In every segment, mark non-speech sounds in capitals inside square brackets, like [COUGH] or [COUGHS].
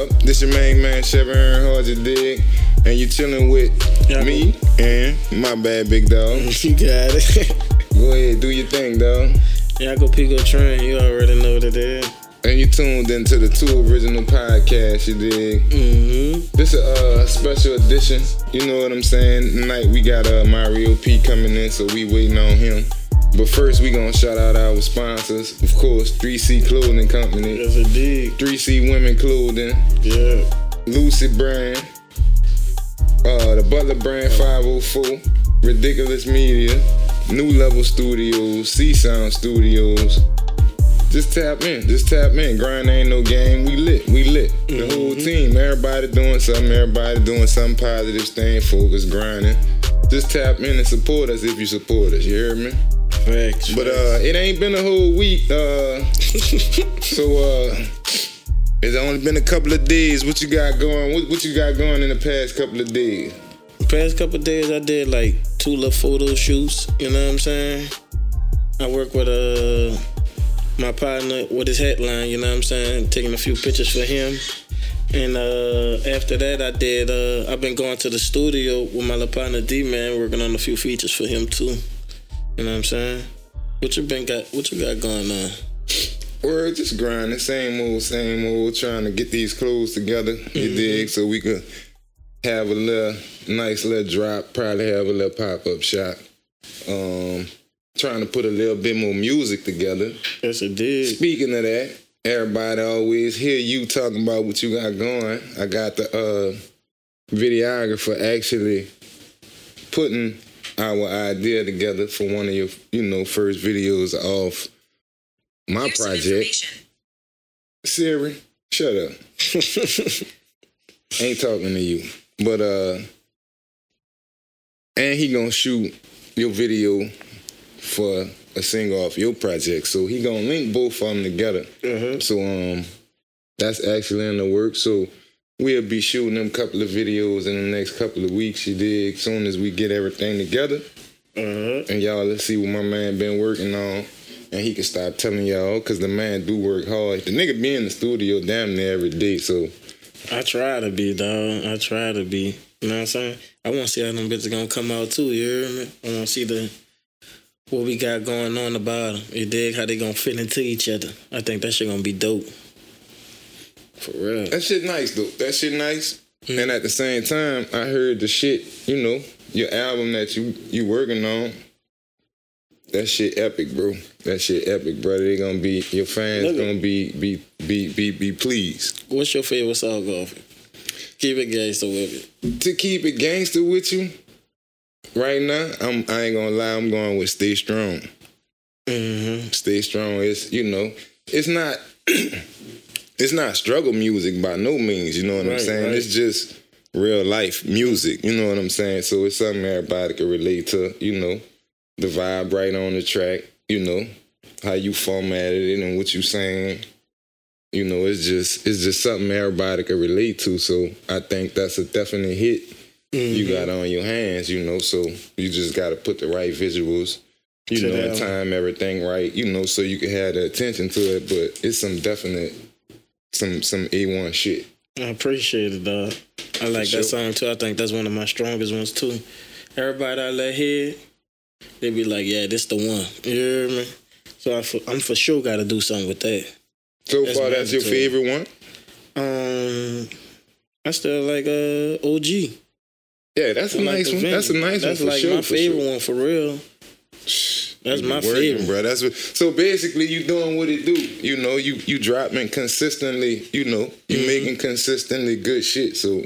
up? This your main man, Chevy Hard to dig? And you chilling with Yeah. me and my bad big dog. [LAUGHS] You got it. [LAUGHS] Go ahead, do your thing, dog. Y'all go pick up train. You already know what it is. And you tuned into the two original podcasts, you dig? Mm-hmm. This a uh, special edition. You know what I'm saying? Tonight we got uh, Mario P coming in, so we waiting on him. But first we gonna shout out our sponsors. Of course, 3C Clothing Company, Yes, indeed. 3C Women Clothing, Yeah. Lucy Brand, uh, the Butler Brand 504, Ridiculous Media, New Level Studios, C Sound Studios. Just tap in, just tap in. Grind ain't no game. We lit, we lit. The whole team, everybody doing something, everybody doing something positive, staying focused, grinding. Just tap in and support us if you support us. You hear me? Facts. But uh, it ain't been a whole week. Uh, [LAUGHS] so uh, it's only been a couple of days. What you got going? What, what you got going in the past couple of days? past couple days, I did like two little photo shoots. You know what I'm saying? I work with uh my partner with his headline. You know what I'm saying? Taking a few pictures for him. And uh, after that, I did. Uh, I've been going to the studio with my partner D man, working on a few features for him too. You know what I'm saying? What you been got? What you got going on? We're just grinding, same old, same old, trying to get these clothes together. You dig? So we could have a little nice little drop. Probably have a little pop up shop. Um, trying to put a little bit more music together. Yes, it did. Speaking of that, everybody always hear you talking about what you got going. I got the uh, videographer actually putting our idea together for one of your, you know, first videos off my Here's project. information. Siri, shut up. [LAUGHS] Ain't talking to you. But uh and he gonna shoot your video for a single off your project. So he gonna link both of them together. Uh-huh. So um that's actually in the work. So we'll be shooting them couple of videos in the next couple of weeks, you dig, soon as we get everything together. Uh-huh. And y'all let's see what my man been working on. And he can start telling y'all, cause the man do work hard. The nigga be in the studio damn near every day. So I try to be, dog. I try to be. You know what I'm saying? I want to see how them bitches gonna come out too. You hear me? I want to see the what we got going on about them. You dig how they gonna fit into each other? I think that shit gonna be dope. For real. that shit nice though. That shit nice. And at the same time, I heard the shit, you know, your album that you you working on. That shit epic, bro. That shit epic, brother. They gonna be your fans Look gonna be be be be be pleased. What's your favorite song off it? Keep it gangster with it. To keep it gangster with you, right now, I'm I ain't gonna lie, I'm going with Stay Strong. Mm-hmm. Stay Strong is, you know, it's not [CLEARS THROAT] it's not struggle music by no means, you know what I'm saying? right. It's just real life music, you know what I'm saying? So it's something everybody can relate to, you know, the vibe right on the track, you know, how you formatted it and what you saying. You know, it's just it's just something everybody can relate to. So I think that's a definite hit you got on your hands, you know. So you just got to put the right visuals, you know, and time everything right, you know, so you can have the attention to it. But it's some definite, some some a one shit. I appreciate it, dog. I like sure. that song too. I think that's one of my strongest ones too. Everybody I let hear, they be like, "Yeah, this the one." You hear me? So I for, I'm for sure got to do something with that. So That's far, that's your favorite one. Um, I still like uh OG. Yeah, that's a like nice one. That's a nice That's one for like sure. my favorite sure. one for real. That's my working, favorite. bro. That's what. So basically, you doing what it do. You know, you you dropping consistently. You know, you Mhm. making consistently good shit. So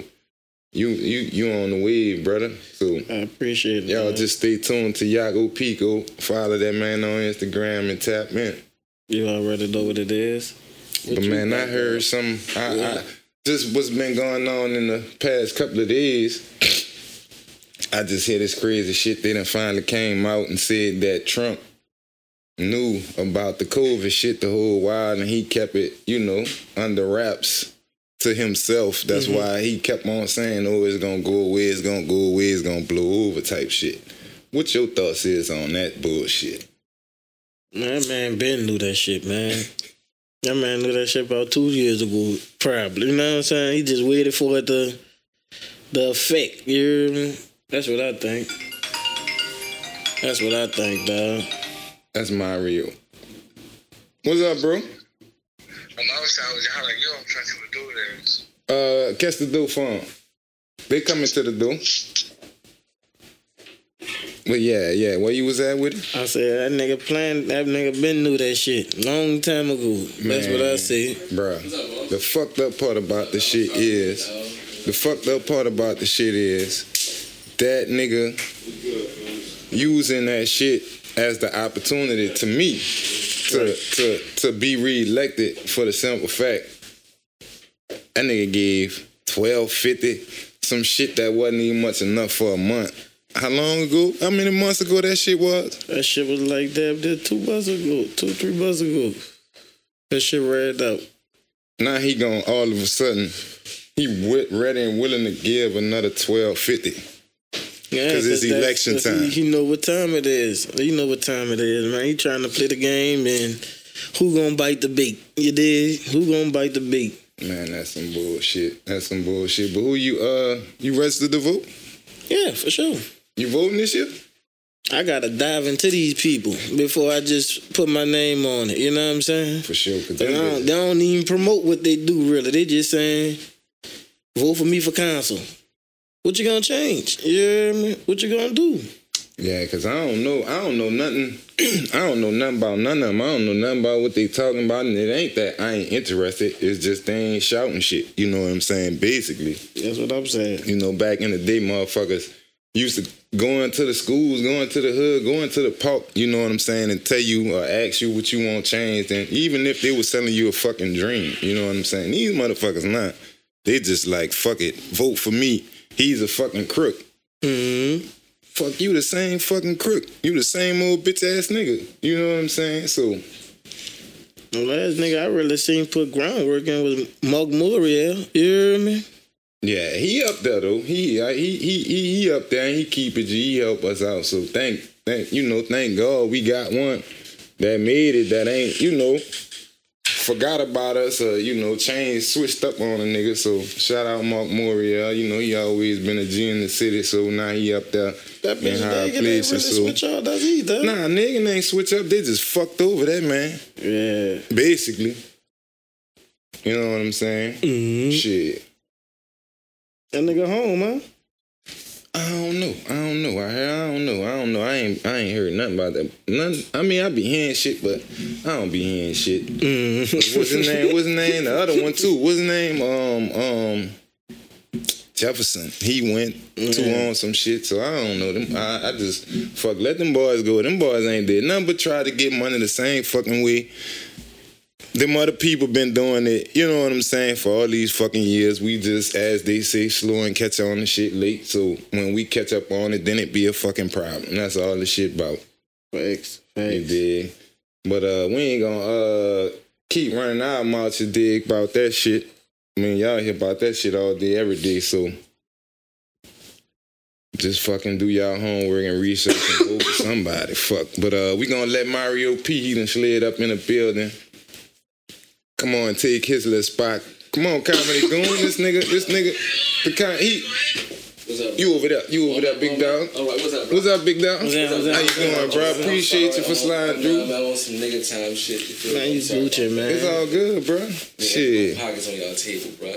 you you you on the wave, brother. So I appreciate it. y'all just stay tuned to Yago Pico. Follow that man on Instagram and tap in. you already know what it is. What But man, I heard dog? some. I, Yeah. I just what's been going on in the past couple of days. I just hear this crazy shit. They done finally came out and said that Trump knew about the COVID shit the whole while, and he kept it, you know, under wraps to himself. That's Mhm. why he kept on saying, "Oh, it's gonna go away. It's gonna go away. It's gonna blow over." Type shit. What your thoughts is on that bullshit? Man, man, Ben knew that shit, man. [LAUGHS] That man knew that shit about two years ago, probably. You know what I'm saying? He just waited for it to the effect. You me? That's what I think. That's what I think, dog. That's my real. What's up, bro? On the other side, I was like, yo, I'm trying to see what do it is. Uh, catch the door for 'em. They coming to the door. But yeah, yeah. Where you was at with it? I said that nigga playing. That nigga been knew that shit long time ago. That's what I Man. said. Bruh, the fucked up part about the shit is, the fucked up part about the shit is, that nigga using that shit as the opportunity to me to to to be reelected for the simple fact that nigga gave twelve fifty some shit that wasn't even much enough for a month. How long ago? How many months ago that shit was? That shit was like that did two months ago, two three months ago. That shit read out. Now he gone all of a sudden. He ready and willing to give another twelve fifty. Yeah, 'Cause it's election time. He, he know what time it is. You know what time it is, man. He trying to play the game and who gonna bite the bait? You did? Who gonna bite the bait? Man, that's some bullshit. That's some bullshit. But who you uh you registered to vote? Yeah, for sure. You voting this year? I gotta dive into these people before I just put my name on it. You know what I'm saying? For sure. They don't, they don't even promote what they do really. They just saying, vote for me for council. What you gonna change? Yeah, me? What you gonna do? yeah, cause I don't know. I don't know nothing. [CLEARS THROAT] I don't know nothing about none of them. I don't know nothing about what they talking about, and it ain't that I ain't interested. It's just they ain't shouting shit. You know what I'm saying? Basically, That's what I'm saying. you know, back in the day, motherfuckers used to go into the schools, going to the hood, going to the park. You know what I'm saying, and tell you or ask you what you want changed. And even if they was selling you a fucking dream, you know what I'm saying? These motherfuckers not. They just like fuck it, vote for me. He's a fucking crook. hmm Fuck you, the same fucking crook. You the same old bitch ass nigga. You know what I'm saying? So The last nigga I really seen put groundwork in was Marc Morial. You hear me? yeah, he up there though. He he he he, he up there and he keep it. G. He help us out. So thank thank you know thank God we got one that made it. That ain't you know forgot about us or you know changed switched up on a nigga. So shout out Marc Morial. You know he always been a G in the city. So now he up there That in high nigga ain't really places. So switch all does either. nah, nigga ain't switch up. They just fucked over that man. Yeah. Basically. You know what I'm saying? hmm Shit. That nigga home, huh? I don't know. I don't know. I, I don't know. I don't know. I ain't I ain't heard nothing about that. None, I mean, I be hearing shit, but I don't be hearing shit. Mm-hmm. What's his name? What's his name? The other one too. What's his name? Um um Jefferson. He went to Yeah. on some shit. So I don't know them. I, I just fuck let them boys go. Them boys ain't did nothing but try to get money the same fucking way. Them other people been doing it, you know what I'm saying, for all these fucking years. We just, as they say, slow and catch on the shit late. So when we catch up on it, then it be a fucking problem. That's all the shit about. Facts. You Facts. dig? But uh, we ain't gonna uh keep running our mouths to dig about that shit. I mean, y'all hear about that shit all day, every day. So just fucking do y'all homework and research and vote for [COUGHS] somebody. Fuck. But uh, we gonna let Mario P. He done slid up in the building. Come on, take his little spot. Come on, comedy goon. This nigga, this nigga, the kind he. What's up? You over there? You over there, big dog? All right, what's up, bro? What's up, big dog? What's up, what's up? How you doing, bro? Appreciate you for sliding through. I'm on some nigga time shit. You feel Man, you I'm. Gucci, man. It's all good, bro. Yeah, Shit. my Pockets on y'all table, bro.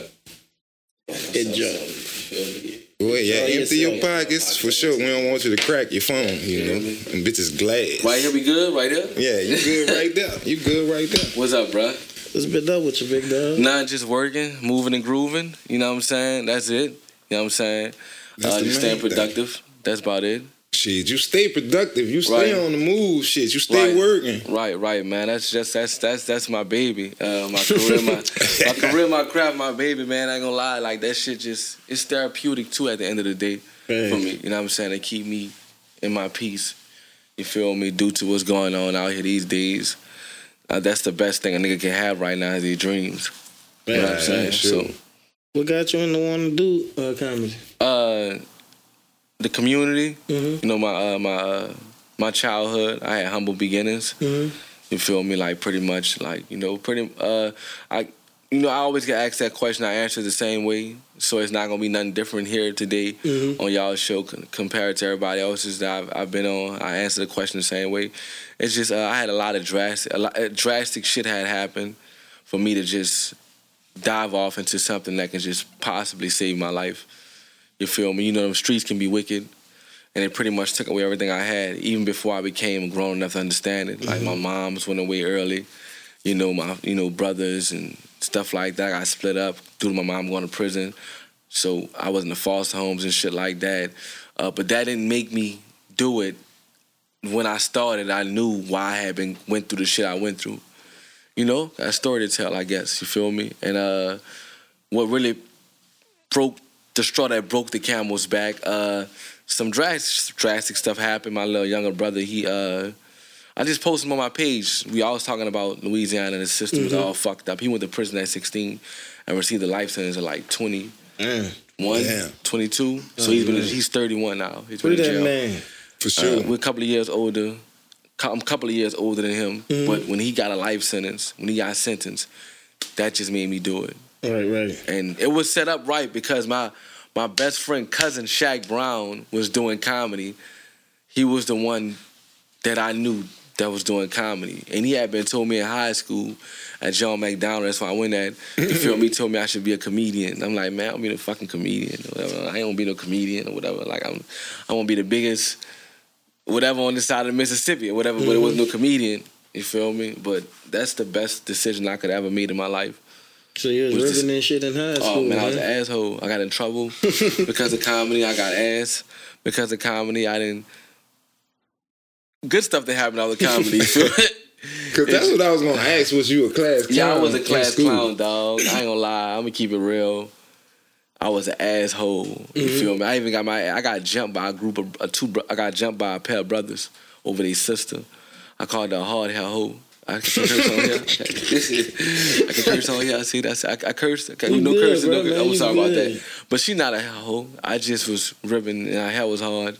Good job. You feel? Well, yeah, Oh, empty your sir. pockets for sure. We don't want you to crack your phone, you know. And bitches glass. Right here, we good? Right here? Yeah, you good right there. You good right there. What's up, bro? What's been up with you, big dog? Not just working, moving and grooving. You know what I'm saying? That's it. You know what I'm saying? That's uh, just main staying thing. productive. That's about it. Shit, you stay productive. You stay Right. on the move. Shit, you stay Right. working. Right, right, man. That's just that's that's that's my baby. Uh, my [LAUGHS] career, my my [LAUGHS] career, my craft, my baby, man. I ain't gonna lie, like that shit just it's therapeutic too. At the end of the day, Right. for me, you know what I'm saying? They keep me in my peace. You feel me? Due to what's going on out here these days, uh, that's the best thing a nigga can have right now is their dreams. You know what I'm Right, saying? sure. What got you into wanting to do uh, comedy? Uh, the community, Mm-hmm. you know, my uh, my uh, my childhood, I had humble beginnings. Mm-hmm. You feel me? Like pretty much, like you know, pretty. Uh, I, you know, I always get asked that question. I answer the same way, so it's not gonna be nothing different here today Mhm. on y'all's show c- compared to everybody else's that I've, I've been on. I answer the question the same way. It's just uh, I had a lot of drastic, a lot, uh, drastic shit had happened for me to just dive off into something that can just possibly save my life. You feel me? You know, them streets can be wicked, and it pretty much took away everything I had, even before I became grown enough to understand it. Like my mom's went away early, you know, my you know brothers and stuff like that. I split up due to my mom going to prison, so I was in the foster homes and shit like that. Uh, but that didn't make me do it. When I started, I knew why I had been went through the shit I went through. You know, a story to tell, I guess. You feel me? And uh, what really broke the straw that broke the camel's back. Uh, some drastic, drastic stuff happened. My little younger brother, he, uh, I just posted him on my page. We all was talking about Louisiana and the system was mm-hmm. all fucked up. He went to prison at 16 and received a life sentence of like 21, mm. Man, 22. So he's been mm-hmm. he's 31 now. He's been look in at that jail. man. For Uh, sure. we're a couple of years older. I'm a couple of years older than him. Mm-hmm. But when he got a life sentence, when he got sentenced, that just made me do it Right, right. and it was set up right because my my best friend cousin Shaq Brown was doing comedy. He was the one that I knew that was doing comedy, and he had been told me in high school at John McDonogh. That's why I went at. You feel me? Told me I should be a comedian. I'm like, man, I'm be a fucking comedian. Or whatever. I ain't gonna be no comedian or whatever. Like I'm, I'm gonna be the biggest, whatever on the side of Mississippi or whatever. But it was no mm-hmm. comedian. You feel me? But that's the best decision I could ever made in my life. So you was, Was this- ripping and shit in high school. Oh school, man, I was an asshole. I got in trouble [LAUGHS] because of comedy. I got ass because of comedy. I didn't. Good stuff that happened out of comedy. Because [LAUGHS] that's what I was gonna ask. Was you a class clown? yeah, I was a class clown, dog. I ain't gonna lie. I'm gonna keep it real. I was an asshole. You feel me? I even got my. I got jumped by a group of uh, two. bro- I got jumped by a pair of brothers over their sister. I called her a hard hell hoe. I can curse on here. I can curse on here. I see, that's I, I cursed. Okay, you You know, cursing. bro, no, man, I'm you sorry about that. But she not a hell hoe. I just was ripping, and her hair was hard.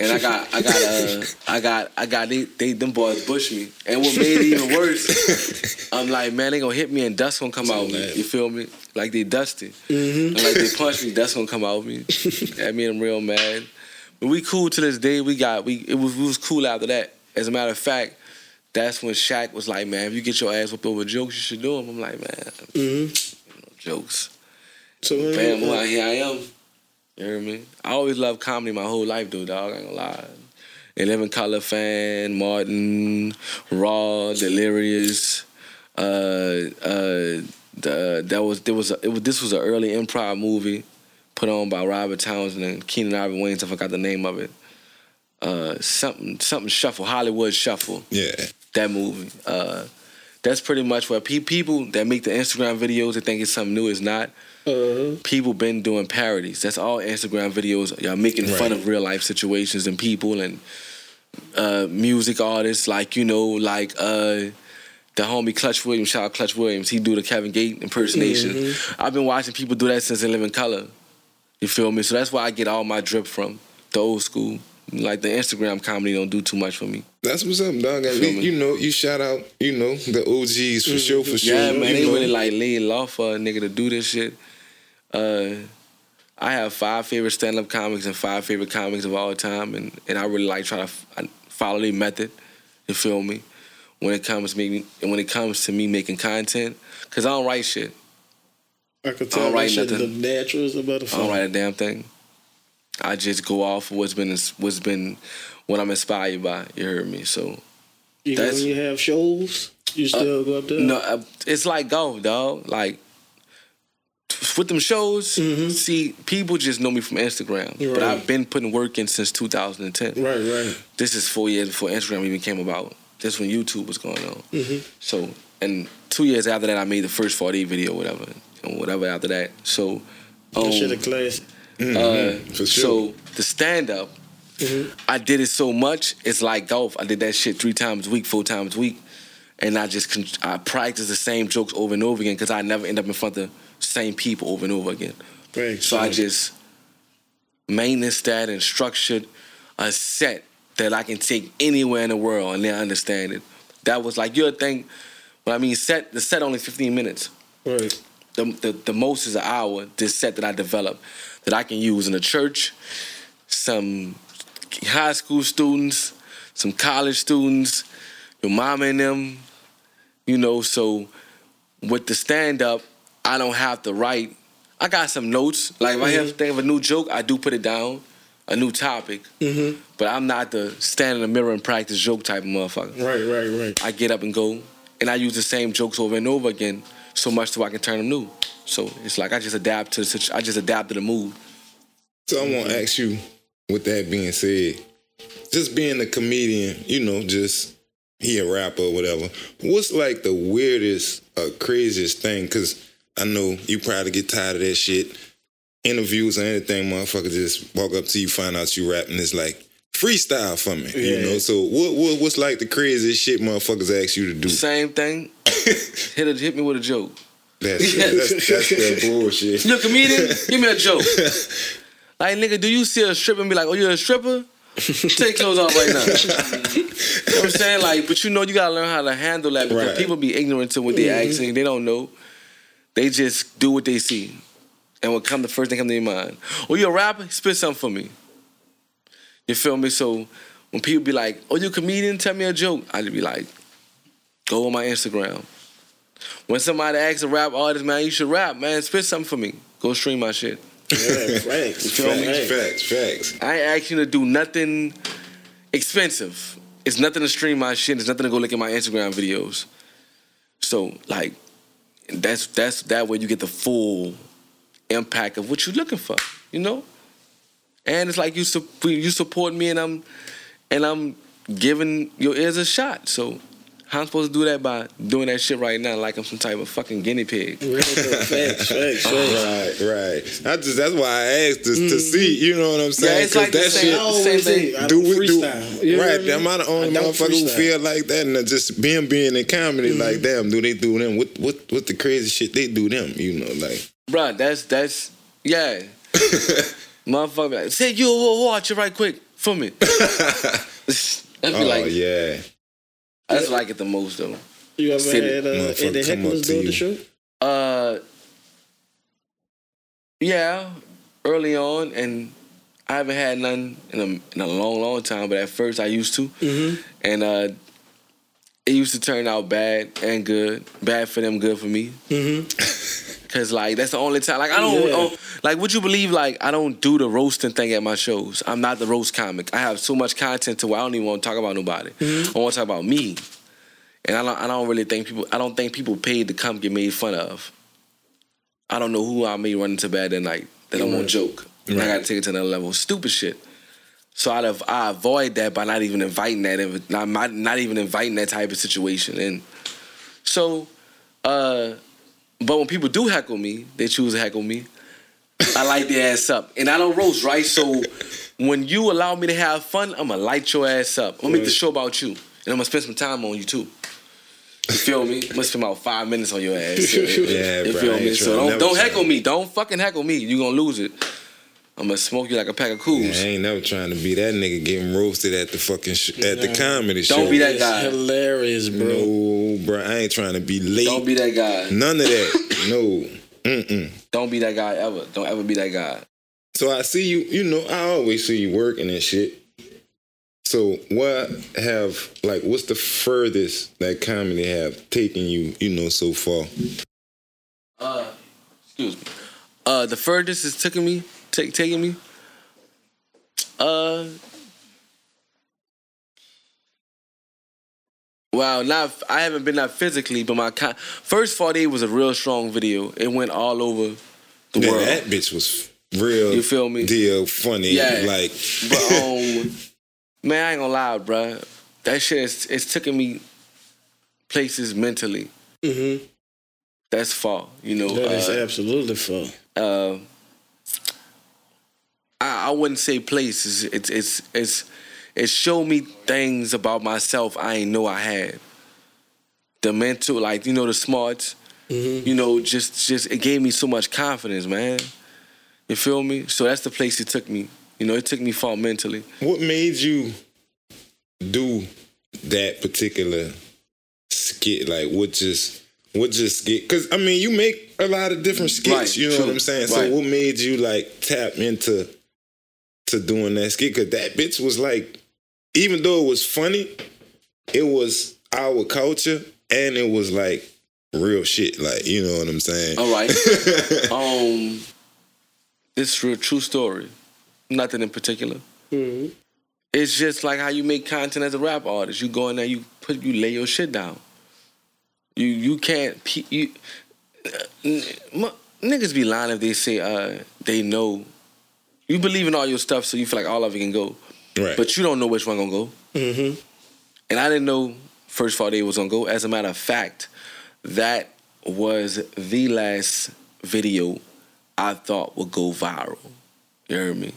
And I got, I got, uh, I got, I got. They, they, them boys pushed me. And what made it even worse, [LAUGHS] I'm like, man, they gonna hit me and dust gonna come out Of me. You feel me? Like they dusted. Mm-hmm. And like they punched me, dust gonna come out of me. [LAUGHS] That made them real mad. But we cool to this day. We got, we it was, we was cool after that. As a matter of fact, that's when Shaq was like, man, if you get your ass whipped over jokes, you should do them. I'm like, man, Mm-hmm. jokes. So Bam, you, well, here I am. You hear me? I mean? I always loved comedy my whole life, dude, dog. I ain't gonna lie. Living Color fan, Martin, Raw, Delirious. Uh, uh, the, that was there was, a, it was this was an early improv movie put on by Robert Townsend and Keenen Ivory Wayans. I forgot the name of it. Uh, something something shuffle Hollywood Shuffle Yeah. that movie. Uh, that's pretty much what pe- people that make the Instagram videos that think it's something new is not. uh, People been doing parodies. That's all Instagram videos. Y'all making fun of real life situations and people and uh, music artists like you know like uh, the homie Clutch Williams. Shout out Clutch Williams. He do the Kevin Gate impersonation. I've been watching people do that since they live in color. You feel me? So that's where I get all my drip from. The old school. Like the Instagram comedy don't do too much for me. That's what's up, dog. At Feel least, me? you know, you shout out, you know, the OGs for sure, for sure. Yeah, man, you they know. really like laid law for a nigga to do this shit. Uh, I have five favorite stand up comics and five favorite comics of all time, and, and I really like try to f- I follow their method. You feel me? When it comes to me, when it comes to me making content, cause I don't write shit. I could I tell don't that write shit nothing. The natural as a I don't write a damn thing. I just go off what's been what's been what I'm inspired by. You heard me? So Even that's- when you have shows, you still go up there. No, uh, it's like golf, dog. Like with them shows, see, people just know me from Instagram, but I've been putting work in since 2010. Right, right. This is four years before Instagram even came about. This when YouTube was going on. Mhm. So, and two years after that, I made the first 40 video, whatever, and whatever after that. So, That um, shit a classic. Uh, for sure. So the stand up, I did it so much. It's like golf. I did that shit three times a week, four times a week, and I just con- I practice the same jokes over and over again because I never end up in front of the same people over and over again. Right. So I just maintenance that and structured a set that I can take anywhere in the world and they understand it. that was like your thing. think. When I mean set, the set only 15 minutes. Right. The, the the most is an hour. This set that I developed that I can use in a church, some high school students, some college students, your mama and them. You know, so with the stand up, I don't have to write. I got some notes. Like if I have to think of a new joke, I do put it down, a new topic. Mm-hmm. But I'm not the stand in the mirror and practice joke type of motherfucker. Right, right, right. I get up and go, and I use the same jokes over and over again, so much so I can turn them new. So it's like I just adapt to the I just adapt to the mood. So I want to ask you, with that being said, just being a comedian, you know, just he a rapper or whatever. What's like the weirdest or craziest thing? Because I know you probably get tired of that shit. Interviews or anything, motherfucker just walk up to you, find out you rapping. It's like freestyle for me, you know. So what, what what's like the craziest shit motherfuckers ask you to do? Same thing. [LAUGHS] hit a, hit me with a joke. That's that's, that's that bullshit. You're a comedian? [LAUGHS] Give me a joke. Like nigga, do you see a stripper and be like, oh you a stripper? Take clothes off right now. you know what I'm saying? Like, but you know you gotta learn how to handle that because Right. people be ignorant to what they're mm-hmm. asking. They don't know. They just do what they see. And what come the first thing come to their mind. Oh, you a rapper? Spit something for me. You feel me? So when people be like, oh, you a comedian? Tell me a joke. I'd be like, go on my Instagram. When somebody asks a rap artist, man, you should rap, man, spit something for me. Go stream my shit. Yeah, facts. [LAUGHS] You feel? Facts, facts, facts. I ain't asking you to do nothing expensive. It's nothing to stream my shit. It's nothing to go look at my Instagram videos. So like, that's that's that way you get the full impact of what you're looking for. You know, and it's like you su- you support me and I'm and I'm giving your ears a shot. So. How I'm supposed to do that by doing that shit right now like I'm some type of fucking guinea pig? [LAUGHS] Right, right. I just that's why I asked to, to see. You know what I'm saying? Yeah, it's like the that same- shit. I always Same say, thing. Do don't we do freestyle. You know I right? mean? Am I the only I don't motherfucker who feel like that? And just being being in comedy, Mm-hmm. like damn, do they do them? What what what the crazy shit they do them? You know, like Bruh, that's that's yeah. [LAUGHS] Motherfucker, be like, say you watch it right quick for me. [LAUGHS] I'd be oh like, yeah, that's like it the most though. You ever Sit- had uh, Motherfucker Eddie Hecklers to do the show? Uh, yeah, early on, and I haven't had none in a in a long, long time. But at first, I used to, Mm-hmm. and uh, it used to turn out bad and good. Bad for them, good for me. Mm-hmm. [LAUGHS] Cause like that's the only time. Like I don't, Yeah. oh, like. Would you believe like I don't do the roasting thing at my shows? I'm not the roast comic. I have so much content to where I don't even want to talk about nobody. I want to talk about me, and I don't. I don't really think people. I don't think people paid to come get made fun of. I don't know who I may run into bad that night that I'm on joke. And I got to take it to another level. Stupid shit. So I I avoid that by not even inviting that, not not, even inviting that type of situation. And so, uh, but when people do heckle me, they choose to heckle me. I light their ass up, and I don't roast, right? So when you allow me to have fun, I'm gonna light your ass up. I'm gonna make the show about you, and I'm gonna spend some time on you too. You feel me? I'm gonna spend about five minutes on your ass. [LAUGHS] Yeah, you feel me? So don't don't heckle me. Don't fucking heckle me. You gonna lose it. I'm gonna smoke you like a pack of Kools. I ain't never trying to be that nigga getting roasted at the fucking sh- at the comedy show. Don't be that guy. It's guy. hilarious, bro. No, bro, I ain't trying to be late. Don't be that guy. None of that. [COUGHS] no. Mm-mm. Don't be that guy ever. Don't ever be that guy. So I see you, you know, I always see you working and shit. So what have like what's the furthest that comedy have taken you, you know, so far? Uh, excuse me. Uh, the furthest it's taking me, take, taking me. Uh, wow, not I haven't been that physically, but my con- first forty eight was a real strong video. It went all over the Yeah, world. that bitch was real You feel me? deal funny. Yeah. Like But um, man, I ain't gonna lie, bruh. That shit is it's taking me places mentally. Mm-hmm. That's far, you know. That is uh, absolutely full. uh, I, I wouldn't say places. It's it's it's it showed me things about myself I ain't know I had. The mental, like you know, the smarts. Mm-hmm. You know, just just it gave me so much confidence, man. You feel me? So that's the place it took me. You know, it took me far mentally. what made you do that particular skit? Like what just what just skit? Because I mean, you make a lot of different skits. Right, you know true, what I'm saying? right. So what made you like tap into to doing that skit? Because that bitch was like, even though it was funny, it was our culture and it was like real shit. Like you know what I'm saying? All right. [LAUGHS] um, it's a true story. Nothing in particular. Mhm. It's just like how you make content as a rap artist. You go in there, you put, you lay your shit down. You you can't you uh, n- m- niggas be lying if they say uh they know. You believe in all your stuff, so you feel like all of it can go, right. but you don't know which one gonna go. Mhm. And I didn't know First 48 was gonna go. As a matter of fact, that was the last video I thought would go viral. You heard me?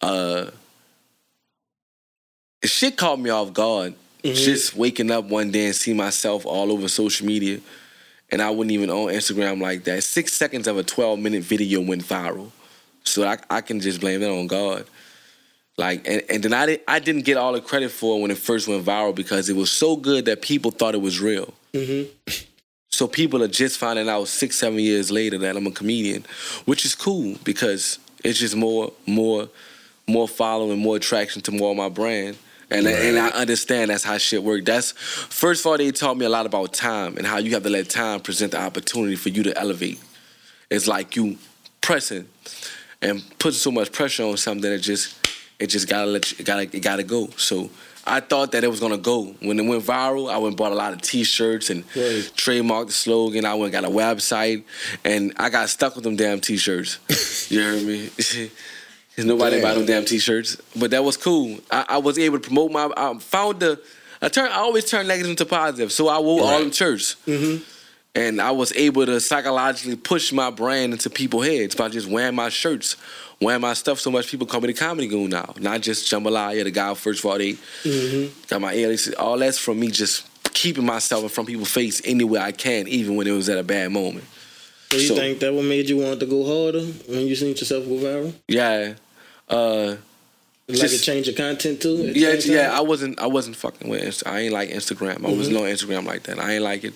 Uh shit caught me off guard. Just waking up one day and see myself all over social media. And I wasn't even on Instagram like that. Six seconds of a 12 minute video went viral. So I, I can just blame that on God. Like and, and then I didn't I didn't get all the credit for it when it first went viral because it was so good that people thought it was real. Mm-hmm. So people are just finding out six, seven years later that I'm a comedian, which is cool because it's just more, more, more following, more attraction to more of my brand. And and I understand that's how shit work. That's first of all, they taught me a lot about time and how you have to let time present the opportunity for you to elevate. It's like you pressing and put so much pressure on something that it just it just gotta let you, it gotta it gotta go. So I thought that it was gonna go. When it went viral, I went and bought a lot of T-shirts and Right. trademarked the slogan. I went and got a website, and I got stuck with them damn T-shirts. [LAUGHS] you heard me? 'Cause [LAUGHS] nobody Damn. buy them damn T-shirts, but that was cool. I, I was able to promote my. I found the. I turn. I always turn negative into positive, so I wore all them shirts. Mm-hmm. And I was able to psychologically push my brand into people's heads by just wearing my shirts, wearing my stuff so much people call me the comedy goon now. Not just Jambalaya, the guy First 48 Got my alias. All that's from me just keeping myself in front of people's face anywhere I can, even when it was at a bad moment. So you So- think that what made you want to go harder when you seen yourself go viral? Yeah. Uh, Like Just- a change of content too? yeah, yeah. I wasn't. I wasn't fucking with. Insta- I ain't like Instagram. I wasn't on Instagram like that. I ain't like it.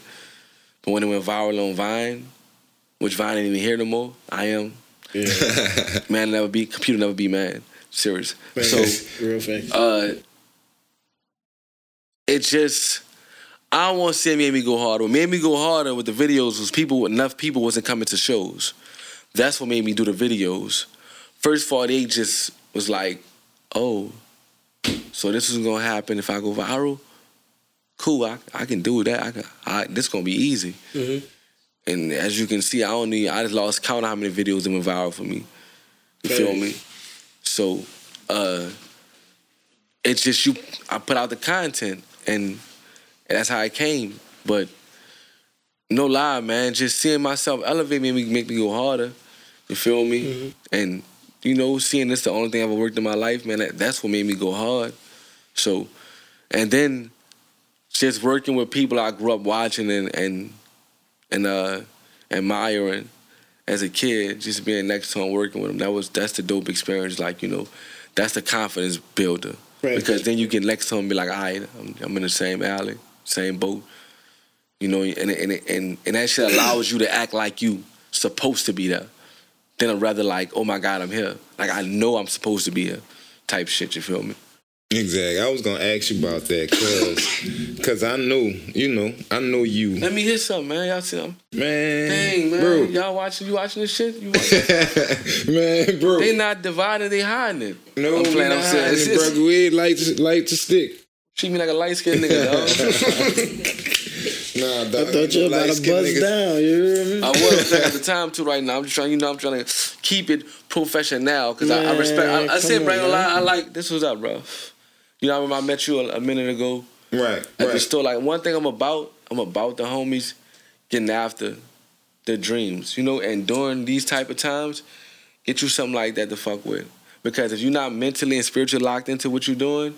But when it went viral on Vine, which Vine ain't even here no more, I am. Yeah. [LAUGHS] Man never be. Computer never be man. Serious. Man, So real fact. uh, it just. I don't want to say it made me go harder. What made me go harder with the videos was people. Enough people wasn't coming to shows. That's what made me do the videos. First 48 just was like, oh, so this is gonna happen if I go viral. Cool, I, I can do that. I can. I, this gonna be easy. Mhm. And as you can see, I don't need. I just lost count of how many videos went viral for me. You feel me? So, uh, it's just you. I put out the content, and, and that's how it came. But no lie, man, just seeing myself elevate made me make me go harder. You feel me? And you know, seeing this the only thing I've ever worked in my life, man, that, that's what made me go hard. So, and then just working with people I grew up watching and and and uh, admiring as a kid, just being next to them, working with them, that was that's the dope experience. Like you know, that's the confidence builder. Right. Because then you get next to them and be like, all right, I'm, I'm in the same alley, same boat. You know, and and and and that shit allows you to act like you supposed to be there. Then I'd rather like, oh my God, I'm here. Like I know I'm supposed to be here, type shit. You feel me? Exactly. I was gonna ask you about that because cause I know, you know, I know you, Let me hear something, man. Y'all see, I'm, man. dang, man. bro, Y'all watching? You watching this shit? You [LAUGHS] watching? man, bro. they not divided. They hiding it. no, I'm we playing. not I'm saying, it, bro. We like to like to stick. treat me like a light skinned nigga, dog. [LAUGHS] Nah, dog. I thought you were about to light-skinned niggas- down. You hear me? I was at the time too. Right now, I'm just trying. You know, I'm trying to keep it professional because I, I respect. I, I said, come bring a on, I like this. Was up, bro. You know, I remember I met you a, a minute ago Right, at the right. store. Like one thing I'm about, I'm about the homies getting after their dreams. You know, and during these type of times, get you something like that to fuck with. Because if you're not mentally and spiritually locked into what you're doing,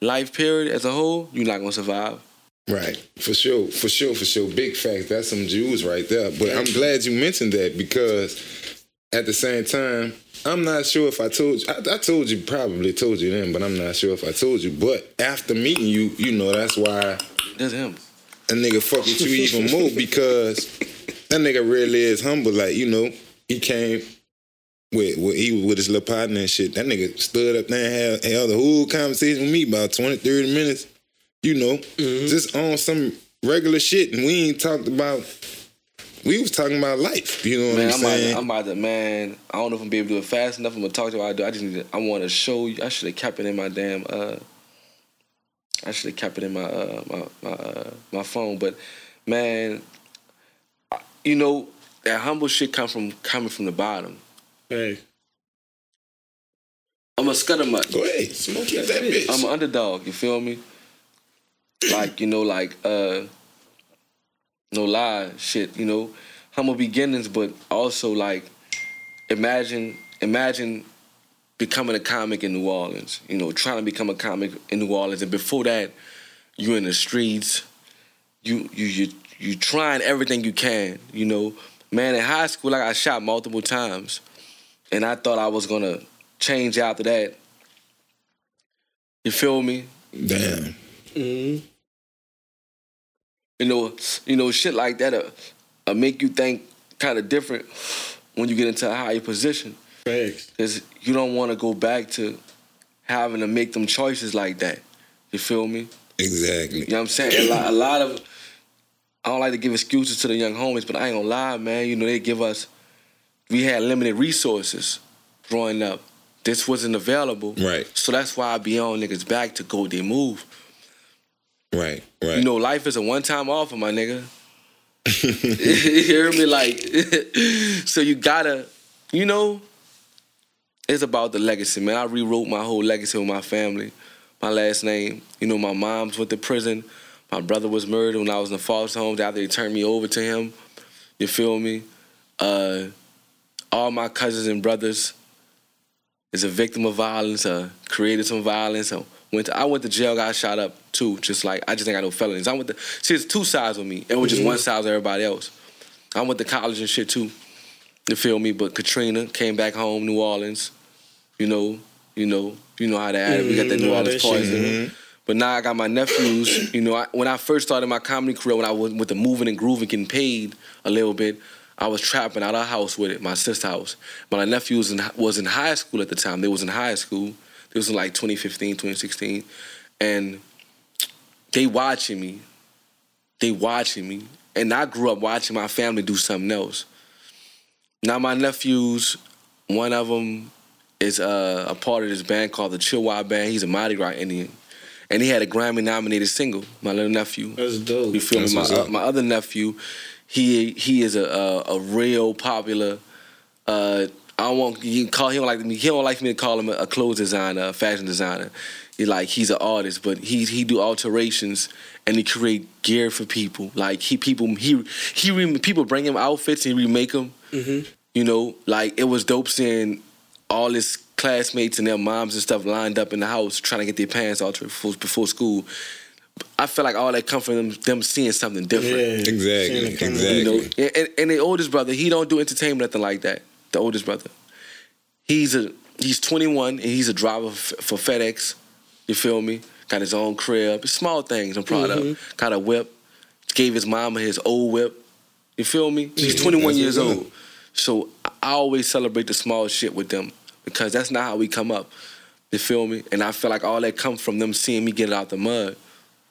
life period as a whole, you're not gonna survive. Right, for sure, for sure, for sure. Big facts. That's some Jews right there. But I'm glad you mentioned that because at the same time, I'm not sure if I told you. I, I told you, probably told you then, but I'm not sure if I told you. But after meeting you, you know, that's why That's him. a nigga fuck with you even more because that nigga really is humble. Like you know, he came with, with he was with his little partner and shit. That nigga stood up there and held, held the whole conversation with me about 20, 30 minutes. You know, mm-hmm. just on some regular shit, and we ain't talked about. We was talking about life. You know what Man, I'm I'm saying? to, I'm about to, man. I don't know if I'm gonna be able to do it fast enough. I'm gonna talk to you. I do. I just need to. I want to show you. I should have kept it in my damn. uh I should have kept it in my uh my my uh, my phone. But man, I- you know that humble shit come from coming from the bottom. Hey, I'm a scuddermutt. Go ahead, smoke that bitch. I'm an underdog. You feel me? Like you know, like uh, no lie, shit. You know, humble beginnings, but also like imagine, imagine becoming a comic in New Orleans. You know, trying to become a comic in New Orleans, and before that, you in the streets. You you you you trying everything you can. You know, man. In high school, I got shot multiple times, and I thought I was gonna change after that. You feel me? Damn. mm-hmm. You know, you know, shit like that uh, uh, make you think kind of different when you get into a higher position because you don't want to go back to having to make them choices like that. You feel me? Exactly. You know what I'm saying? A lot, a lot of I don't like to give excuses to the young homies, but I ain't gonna lie, man. You know, they give us we had limited resources growing up. This wasn't available. Right. So that's why I be on niggas back to go they move. Right. Right. You know, life is a one time offer, my nigga. [LAUGHS] you hear me? Like, [LAUGHS] so you gotta, you know, it's about the legacy, man. I rewrote my whole legacy with my family. My last name, you know, my mom's went to prison. My brother was murdered when I was in the foster homes after they turned me over to him. You feel me? Uh, all my cousins and brothers is a victim of violence, uh, created some violence. Went to, I went to jail, got shot up too. Just like I just ain't got no felonies. I went to see, there's two sides with me. It was just one side of everybody else. I went to college and shit too. You feel me? But Katrina came back home, New Orleans. You know, you know, you know how that. We got that New Orleans poison. But now I got my nephews. [CLEARS THROAT] You know, I, when I first started my comedy career, when I was with the moving and grooving, getting paid a little bit, I was trapping out our house with it, my sister's house. My nephew was in, was in high school at the time. They was in high school. It was in like 2015, 2016. And they watching me. They watching me. And I grew up watching my family do something else. Now my nephews, one of them is uh, a part of this band called the Cha Wa Band. He's a Mardi Gras Indian. And he had a Grammy nominated single, my little nephew. That's dope. You feel That's me? My, uh, my other nephew, he he is a a, a real popular. Uh, I don't want you can call he don't like me. He don't like me to call him a, a clothes designer, a fashion designer. He like he's an artist, but he he do alterations and he create gear for people. Like he people he he re, people bring him outfits and he remake them. Mm-hmm. You know, like it was dope seeing all his classmates and their moms and stuff lined up in the house trying to get their pants altered before, before school. I feel like all that come from them, them seeing something different. Yeah. Exactly, Seeing it coming. exactly. You know, and, and, and the oldest brother, he don't do entertainment nothing like that. The oldest brother, he's a he's 21 and he's a driver f- for FedEx. You feel me? Got his own crib, small things. I'm proud Mm-hmm. of. Got a whip. Gave his mama his old whip. You feel me? He's 21 Mm-hmm. Years what's up. old. So I always celebrate the small shit with them because that's not how we come up. You feel me? And I feel like all that comes from them seeing me get it out the mud.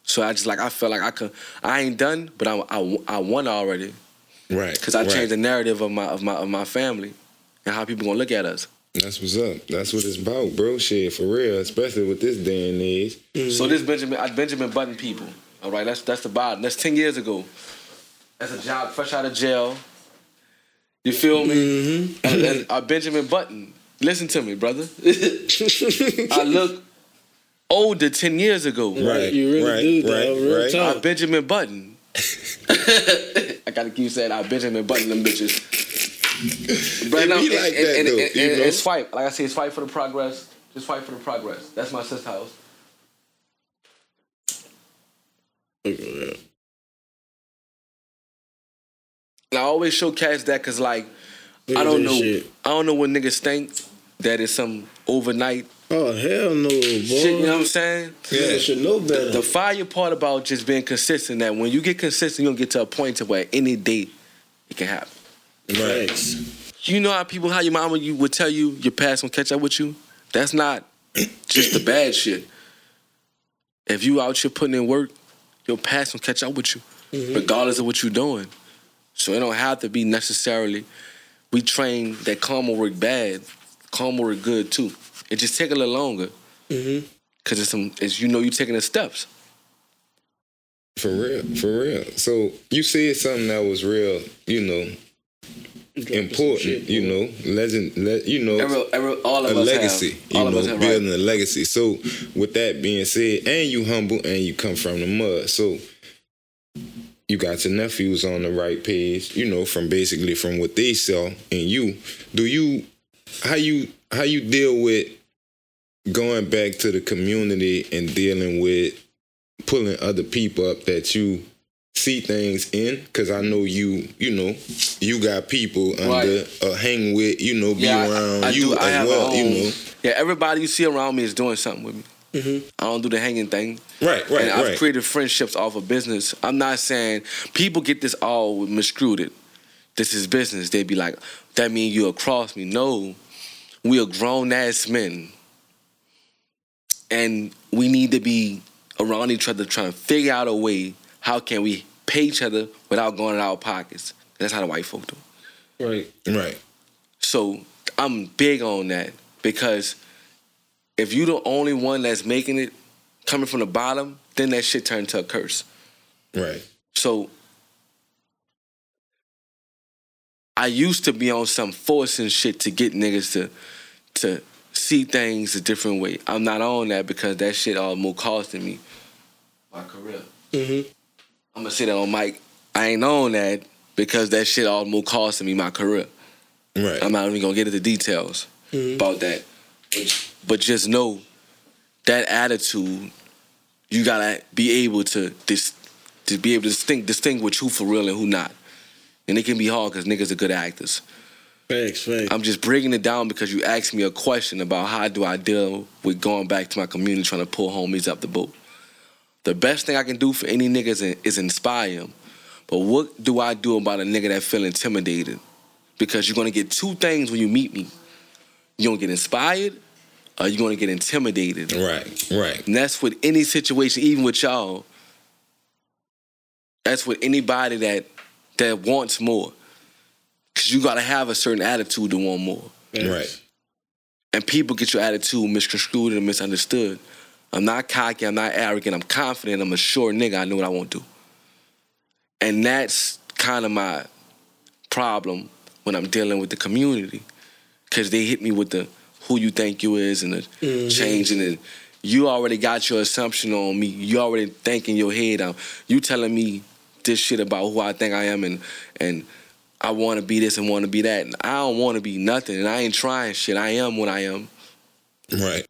So I just like I feel like I could I ain't done, but I I, I won already Right. because I right. changed the narrative of my of my of my family and how people gonna look at us. That's what's up. That's what it's about, bro. Shit, for real. Especially with this day and age. So this Benjamin I Benjamin Button people. All right, that's that's the bottom. That's ten years ago. That's a job fresh out of jail. You feel me? And, and uh, Benjamin Button. Listen to me, brother. [LAUGHS] I look older ten years ago. Right. You really right, do, though. right, Real right. talk. I Benjamin Button. [LAUGHS] [LAUGHS] I gotta keep saying I Benjamin Button them bitches. But It no, be like and- that, and- though, and- and? It's fight. Like I say, it's fight for the progress. Just fight for the progress. That's my sister's house. At. And I always show cats that because like Look I don't know. shit. I don't know what niggas think that is some overnight Oh hell no, boy. Shit, you know what I'm saying? Yeah, should know better. The fire part about just being consistent that when you get consistent, you're gonna get to a point to where any day it can happen. Right. You know how people, how your mama you would tell you your past will catch up with you? That's not [CLEARS THROAT] just the bad shit. If you out here putting in work, your past will catch up with you, regardless of what you're doing. So it don't have to be necessarily. We train that karma work bad, karma work good too. It just take a little longer, Mm-hmm. cause it's some, it's you know you taking the steps. For real, for real. So you said something that was real, you know, important, you know, legend, le, you know, Every, every, all of a us legacy, have, you all of know, have, building right. a legacy. So with that being said, and you humble and you come from the mud, so you got your nephews on the right page, you know, from basically from what they saw in you. Do you how you how you deal with going back to the community and dealing with pulling other people up that you see things in because I know you you know you got people under Right. uh, hang with you know be Yeah, around I you do- as well you know Yeah, everybody you see around me is doing something with me. Mm-hmm. I don't do the hanging thing. right right and I've right created friendships off of business. I'm not saying people get this all miscrewed. It. This is business. They'd be like, that mean you're across me. No, we are grown ass men, and we need to be around each other trying to figure out a way how can we pay each other without going in our pockets. That's how the white folk do. Right. right So I'm big on that because if you the only one that's making it coming from the bottom, then that shit turns to a curse. right So I used to be on some forcing shit to get niggas to to see things a different way. I'm not on that because that shit all more costing me my career. Mm-hmm. I'm gonna say that on mic. I ain't on that because that shit all more costing me my career. right I'm not even gonna get into details Mhm. about that. But, just know that attitude, you gotta be able to dis, to be able to distinct, distinguish who for real and who not. And it can be hard because niggas are good actors. Thanks, Facts. I'm just breaking it down because you asked me a question about how do I deal with going back to my community trying to pull homies up the boat. The best thing I can do for any niggas is, is inspire them. But what do I do about a nigga that feel intimidated? Because you're gonna get two things when you meet me. You're gonna get inspired or you're gonna get intimidated. right right And that's with any situation, even with y'all. That's with anybody that that wants more. Cause you gotta have a certain attitude to want more. Right And people get your attitude misconstrued and misunderstood. I'm not cocky, I'm not arrogant, I'm confident, I'm a sure nigga, I know what I want to do. And that's kind of my problem when I'm dealing with the community. Cause they hit me with the who you think you is and the mm-hmm. changing it. You already got your assumption on me. You already thinking your head out. You telling me this shit about who I think I am and and I want to be this and want to be that. And I don't want to be nothing, and I ain't trying shit. I am what I am. right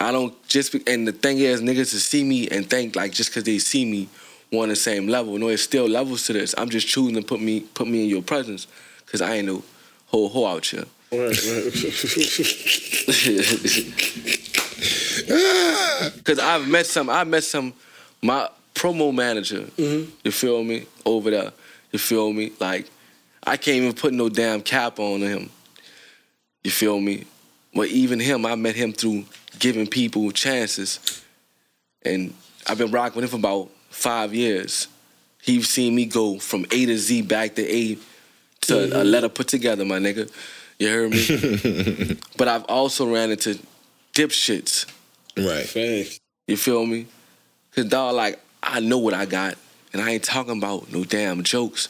I don't just be, and the thing is, niggas to see me and think like just because they see me, we're on the same level. No, it's still levels to this. I'm just choosing to put me put me in your presence because I ain't no whole hoe out here. Right. Right. [LAUGHS] Because I've met some, I met some, my promo manager, mm-hmm. you feel me, over there, you feel me? Like, I can't even put no damn cap on him, you feel me? But even him, I met him through giving people chances. And I've been rocking with him for about five years. He's seen me go from A to Z back to A to a mm-hmm. letter put together, my nigga. You heard me? [LAUGHS] but I've also ran into dipshits right Facts. you feel me? Cause dog, like I know what I got, and I ain't talking about no damn jokes.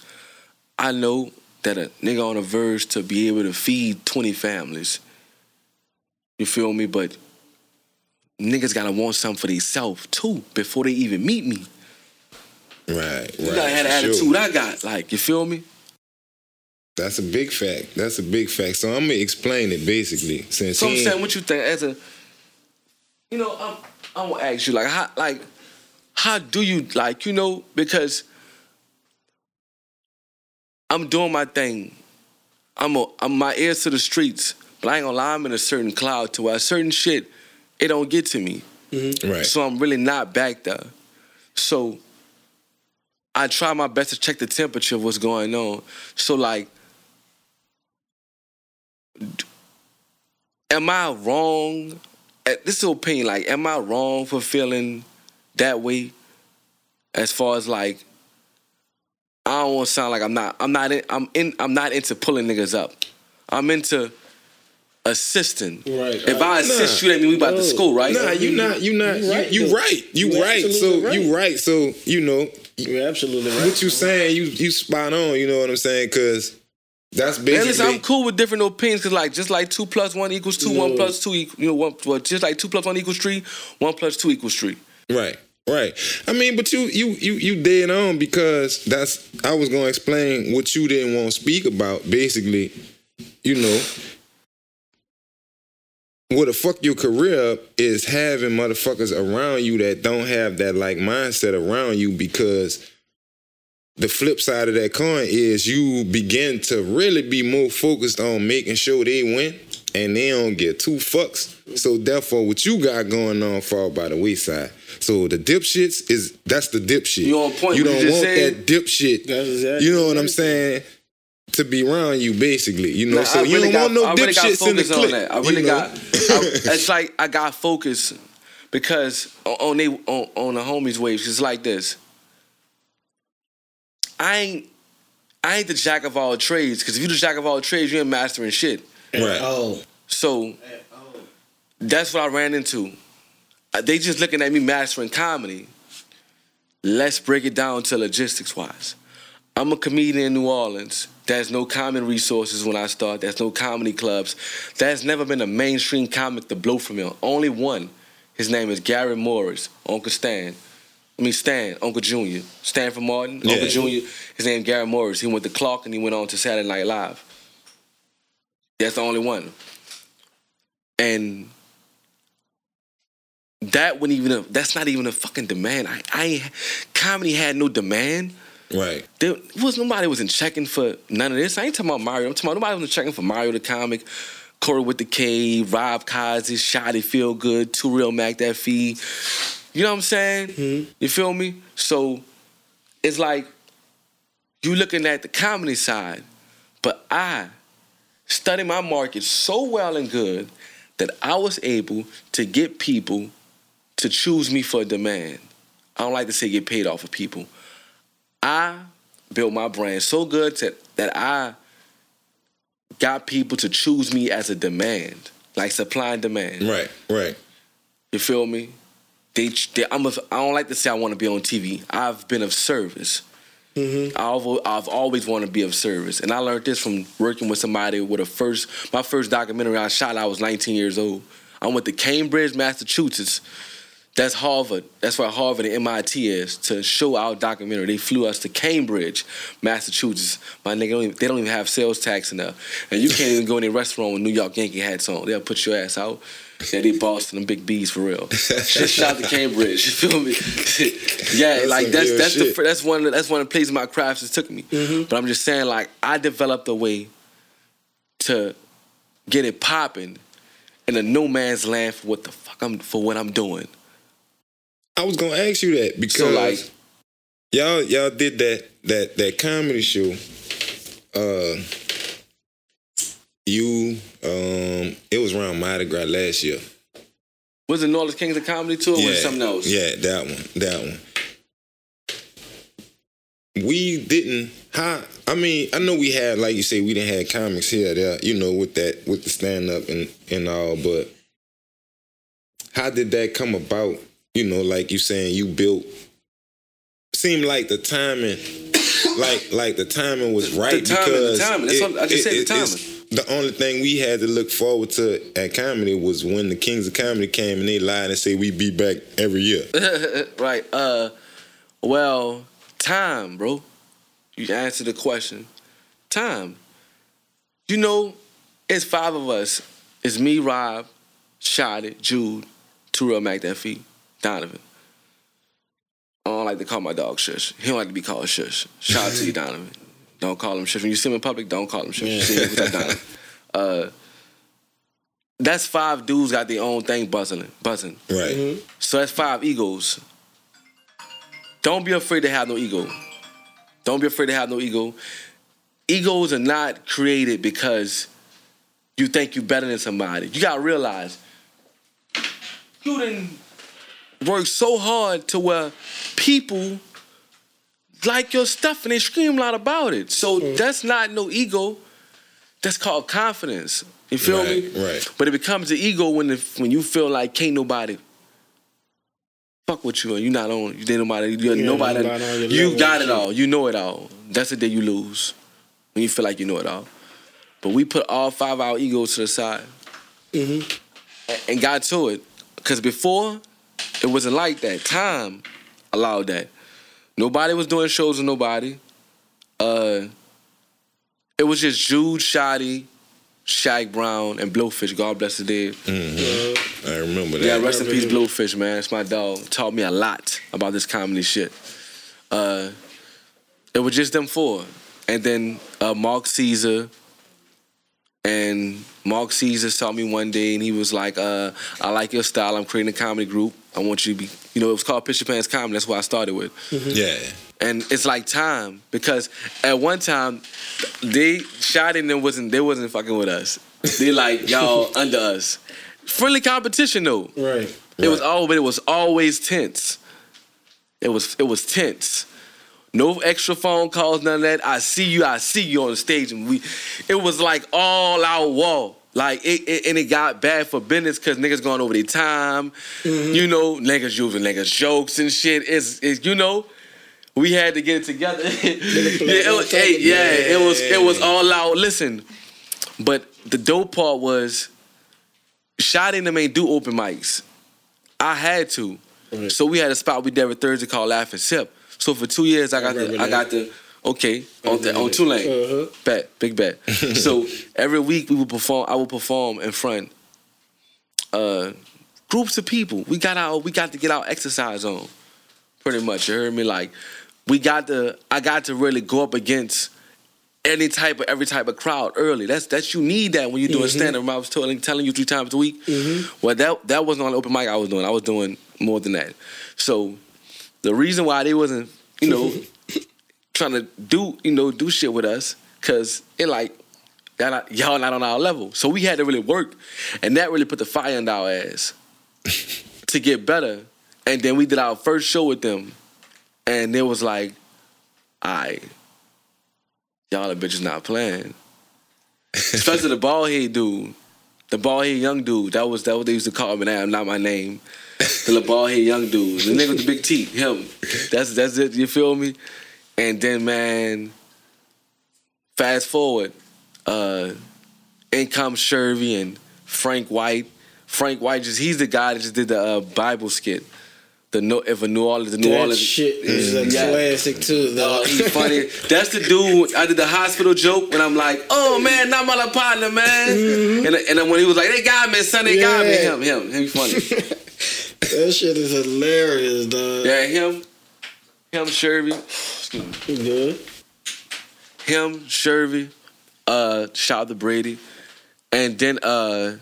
I know that a nigga on the verge to be able to feed twenty families. You feel me? But niggas gotta want something for themselves too before they even meet me. right right You gotta have the for sure. attitude I got. Like you feel me? That's a big fact. That's a big fact. So I'm gonna explain it basically. Since So I'm saying, what you think as a, you know, I'm I'm gonna ask you like how like how do you like you know because I'm doing my thing. I'm a, I'm my ears to the streets, but I ain't gonna lie. I'm in a certain cloud to where certain shit it don't get to me. Right. So I'm really not back there. So I try my best to check the temperature of what's going on. So like, am I wrong? eh, This is opinion. Like, am I wrong for feeling that way? As far as like, I don't want to sound like I'm not. I'm not. In, I'm in. I'm not into pulling niggas up. I'm into assisting. Right. If I assist you, that mean we about to school, right? Nah, you not. You not. You You, right, you though. right. You You right. So absolutely right. you right. So you know You're absolutely right. what you saying. You you spot on. You know what I'm saying? Because that's Man, listen. I'm cool with different opinions because, like, just like two plus one equals two, one plus two, you know, one, well, just like two plus one equals three, one plus two equals three. Right, right. I mean, but you you you you dead on because that's I was gonna explain what you didn't want to speak about. Basically, you know, what the fuck your career up is having motherfuckers around you that don't have that like mindset around you because the flip side of that coin is you begin to really be more focused on making sure they win and they don't get two fucks. So therefore, what you got going on fall by the wayside. So the dipshits is that's the dipshit. You on point You don't want said. that dipshit. That's exactly You know what I'm saying? To be around you, basically. You know, Nah, so I you don't got, want no I really dipshits in the focus clique. on that. I you really know? got. I, it's like I got focus because on on, they, on on the homies waves, it's like this. I ain't I ain't the jack of all trades because if you're the jack of all trades, you ain't mastering shit. right. Oh, So that's what I ran into. Uh, They just looking at me mastering comedy. Let's break it down to logistics wise. I'm a comedian in New Orleans. There's no common resources when I start. There's no comedy clubs. There's never been a mainstream comic to blow from here. Only one. His name is Garrett Morris, Uncle Stan. I mean Stan, Uncle Junior. Stan from Martin, Yeah. Uncle Junior. His name Garrett Morris. He went to Clark and he went on to Saturday Night Live. That's the only one. And that wouldn't even that's not even a fucking demand. I, I ain't- comedy had no demand. Right. There was nobody wasn't checking for none of this. I ain't talking about Mario. I'm talking about nobody wasn't checking for Mario the comic, Corey with the K, Rob Kazi, Shotty Feel Good, Two Real Mac that fee. You know what I'm saying? Mm-hmm. You feel me? So it's like you looking at the comedy side, but I studied my market so well and good that I was able to get people to choose me for a demand. I don't like to say get paid off of people. I built my brand so good to, that I got people to choose me as a demand, like supply and demand. Right. Right. You feel me? They, they I'm a, I don't like to say I want to be on TV. I've been of service. Mm-hmm. I've I've always wanted to be of service, and I learned this from working with somebody with a first my first documentary I shot. I was 19 years old. I went to Cambridge, Massachusetts. That's Harvard. That's where Harvard and MIT is to show our documentary. They flew us to Cambridge, Massachusetts. My nigga, don't even, they don't even have sales tax in there, and you can't even go in a restaurant with New York Yankee hats on. They'll put your ass out. Yeah, they Boston, them big bees for real. Shout to Cambridge. [LAUGHS] You feel me? [LAUGHS] yeah, That's like that's that's the shit. fir- that's one of the, that's one of the places my crafts has took me. Mm-hmm. But I'm just saying, like I developed a way to get it popping in a no man's land for what the fuck I'm for what I'm doing. I was gonna ask you that because So like, y'all y'all did that that that comedy show. Uh, you um, it was around Mardi Gras last year. was it Northern Kings of Comedy tour or was it something else? Yeah, that one, that one. We didn't. How? I mean, I know we had, like you say, we didn't have comics here, there, you know, with that, with the stand up and and all. But how did that come about? You know, like you saying, you built. Seemed like the timing, like like the timing was right The timing, the because timing. That's what I just said, the it's- the only thing we had to look forward to at comedy was when the Kings of Comedy came and they lied and say we'd be back every year. [LAUGHS] right. Uh, well, time, bro. You answer the question. Time. You know, it's five of us. It's me, Rob, Shotty, Jude, Terrell McDuffie, Donovan. I don't like to call my dog Shush. He don't like to be called Shush. Shout out to you, Donovan. Don't call him Shush. When you see him in public, don't call him Shush. You see him with that Donovan. Uh, that's five dudes got their own thing buzzing, buzzing. Right. So that's five egos. Don't be afraid to have no ego. Don't be afraid to have no ego. Egos are not created because you think you're better than somebody. You gotta realize you didn't work so hard to where people like your stuff and they scream a lot about it. So that's not no ego. That's called confidence. You feel me? Right, right. But it becomes an ego when the, when you feel like can't nobody fuck with you and you not on you ain't nobody you Yeah, nobody, nobody you got it shit. all. You know it all. That's the day you lose. When you feel like you know it all. But we put all five of our egos to the side. Mm-hmm. And- And got to it. Cause before, it wasn't like that. Time allowed that. Nobody was doing shows with nobody. Uh it was just Jude Shotty, Shaq Brown, and Blowfish. God bless the dead. I remember that. Yeah, rest in peace. Blowfish, man. It's my dog. Taught me a lot about this comedy shit. Uh, it was just them four, and then uh, Mark Caesar. And Mark Caesar saw me one day, and he was like, uh, "I like your style. I'm creating a comedy group. I want you to be, you know, it was called Picture Pants Comedy. That's what I started with." Mm-hmm. Yeah. and it's like time because at one time they shot in them wasn't they wasn't fucking with us. They like [LAUGHS] y'all under us. Friendly competition though. Right. It was Right. all but it was always tense. It was it was tense. No extra phone calls, none of that. I see you, I see you on the stage, and we. It was like all out wall. Like it, it and it got bad for business because niggas going over their time. You know, niggas using niggas jokes and shit. It's, it's you know, we had to get it together. [LAUGHS] yeah, it was, hey, yeah, it was it was all out. Listen, but the dope part was, shot in them ain't do open mics. I had to. Right. So we had a spot we did every Thursday called Laugh and Sip. So for two years I got the I got the okay on the, on. Tulane. Uh-huh. Bet, big bet. [LAUGHS] so every week we would perform I would perform in front uh groups of people. We got our we got to get our exercise on. Pretty much. You heard me? Like we got to I got to really go up against any type of every type of crowd early. That's that's you need that when you're doing stand up. I was telling telling you three times a week. Well, that that wasn't on the open mic I was doing. I was doing more than that. So the reason why they wasn't, you know, [LAUGHS] trying to do, you know, do shit with us, cause it like y'all not, y'all not on our level. So we had to really work, and that really put the fire in our ass to get better. And then we did our first show with them, and it was like, I, y'all the bitches not playing. Especially the bald head dude, the bald head young dude. That was that what they used to call me. Now, not my name. The bald head young dude, the nigga with the big teeth, him. That's that's it. You feel me? And then man, fast forward, uh, in comes Shervy and Frank White. Frank White just he's the guy that just did the uh, Bible skit. The no, if a New Orleans, the New That Orleans shit is a Yeah. classic too, though. Oh, he's funny. That's the dude. I did the hospital joke when I'm like, "Oh man, not my partner, man." And and then when he was like, "They got me, son. They got me." Mm-hmm. Yeah. Him, him, he's funny. [LAUGHS] that shit is hilarious, dog. yeah, him, him, Shervy. Excuse me. Good. Him, Shervy. Uh, shout out to Brady, and then uh,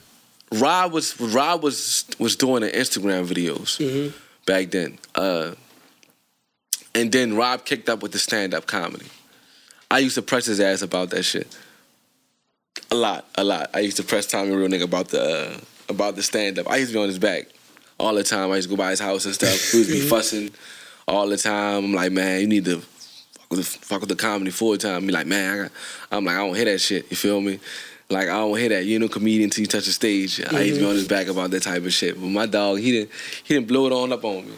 Rob was Rob was was doing the Instagram videos back then. Uh, and then Rob kicked up with the stand up comedy. I used to press his ass about that shit. A lot, a lot. I used to press Tommy Real Nigga about the uh, about the stand up. I used to be on his back all the time. I used to go by his house and stuff. We to be fussing all the time. I'm like, man, you need to fuck with the, fuck with the comedy full time. Be like, man, I got, I'm like, I don't hear that shit. You feel me? Like I don't hear that. You ain't no comedian until you touch the stage. I used to be on his mm-hmm. back about that type of shit. But my dog, he didn't he didn't blow it on up on me.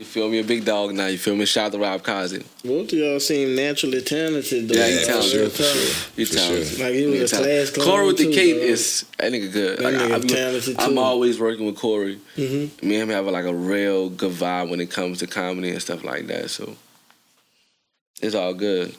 You feel me? A big dog now. You feel me? Shout out to Rob Cosby. Both of y'all seem naturally talented, though. Yeah, he talented. for sure, for talented. sure. You talented. sure. Like, he was You a talented. class Corey with the clown, Kate too, dog. is that nigga good. That Like, nigga I, I, talented, I'm too. always working with Corey. Mhm. Me and him have like a real good vibe when it comes to comedy and stuff like that. So it's all good.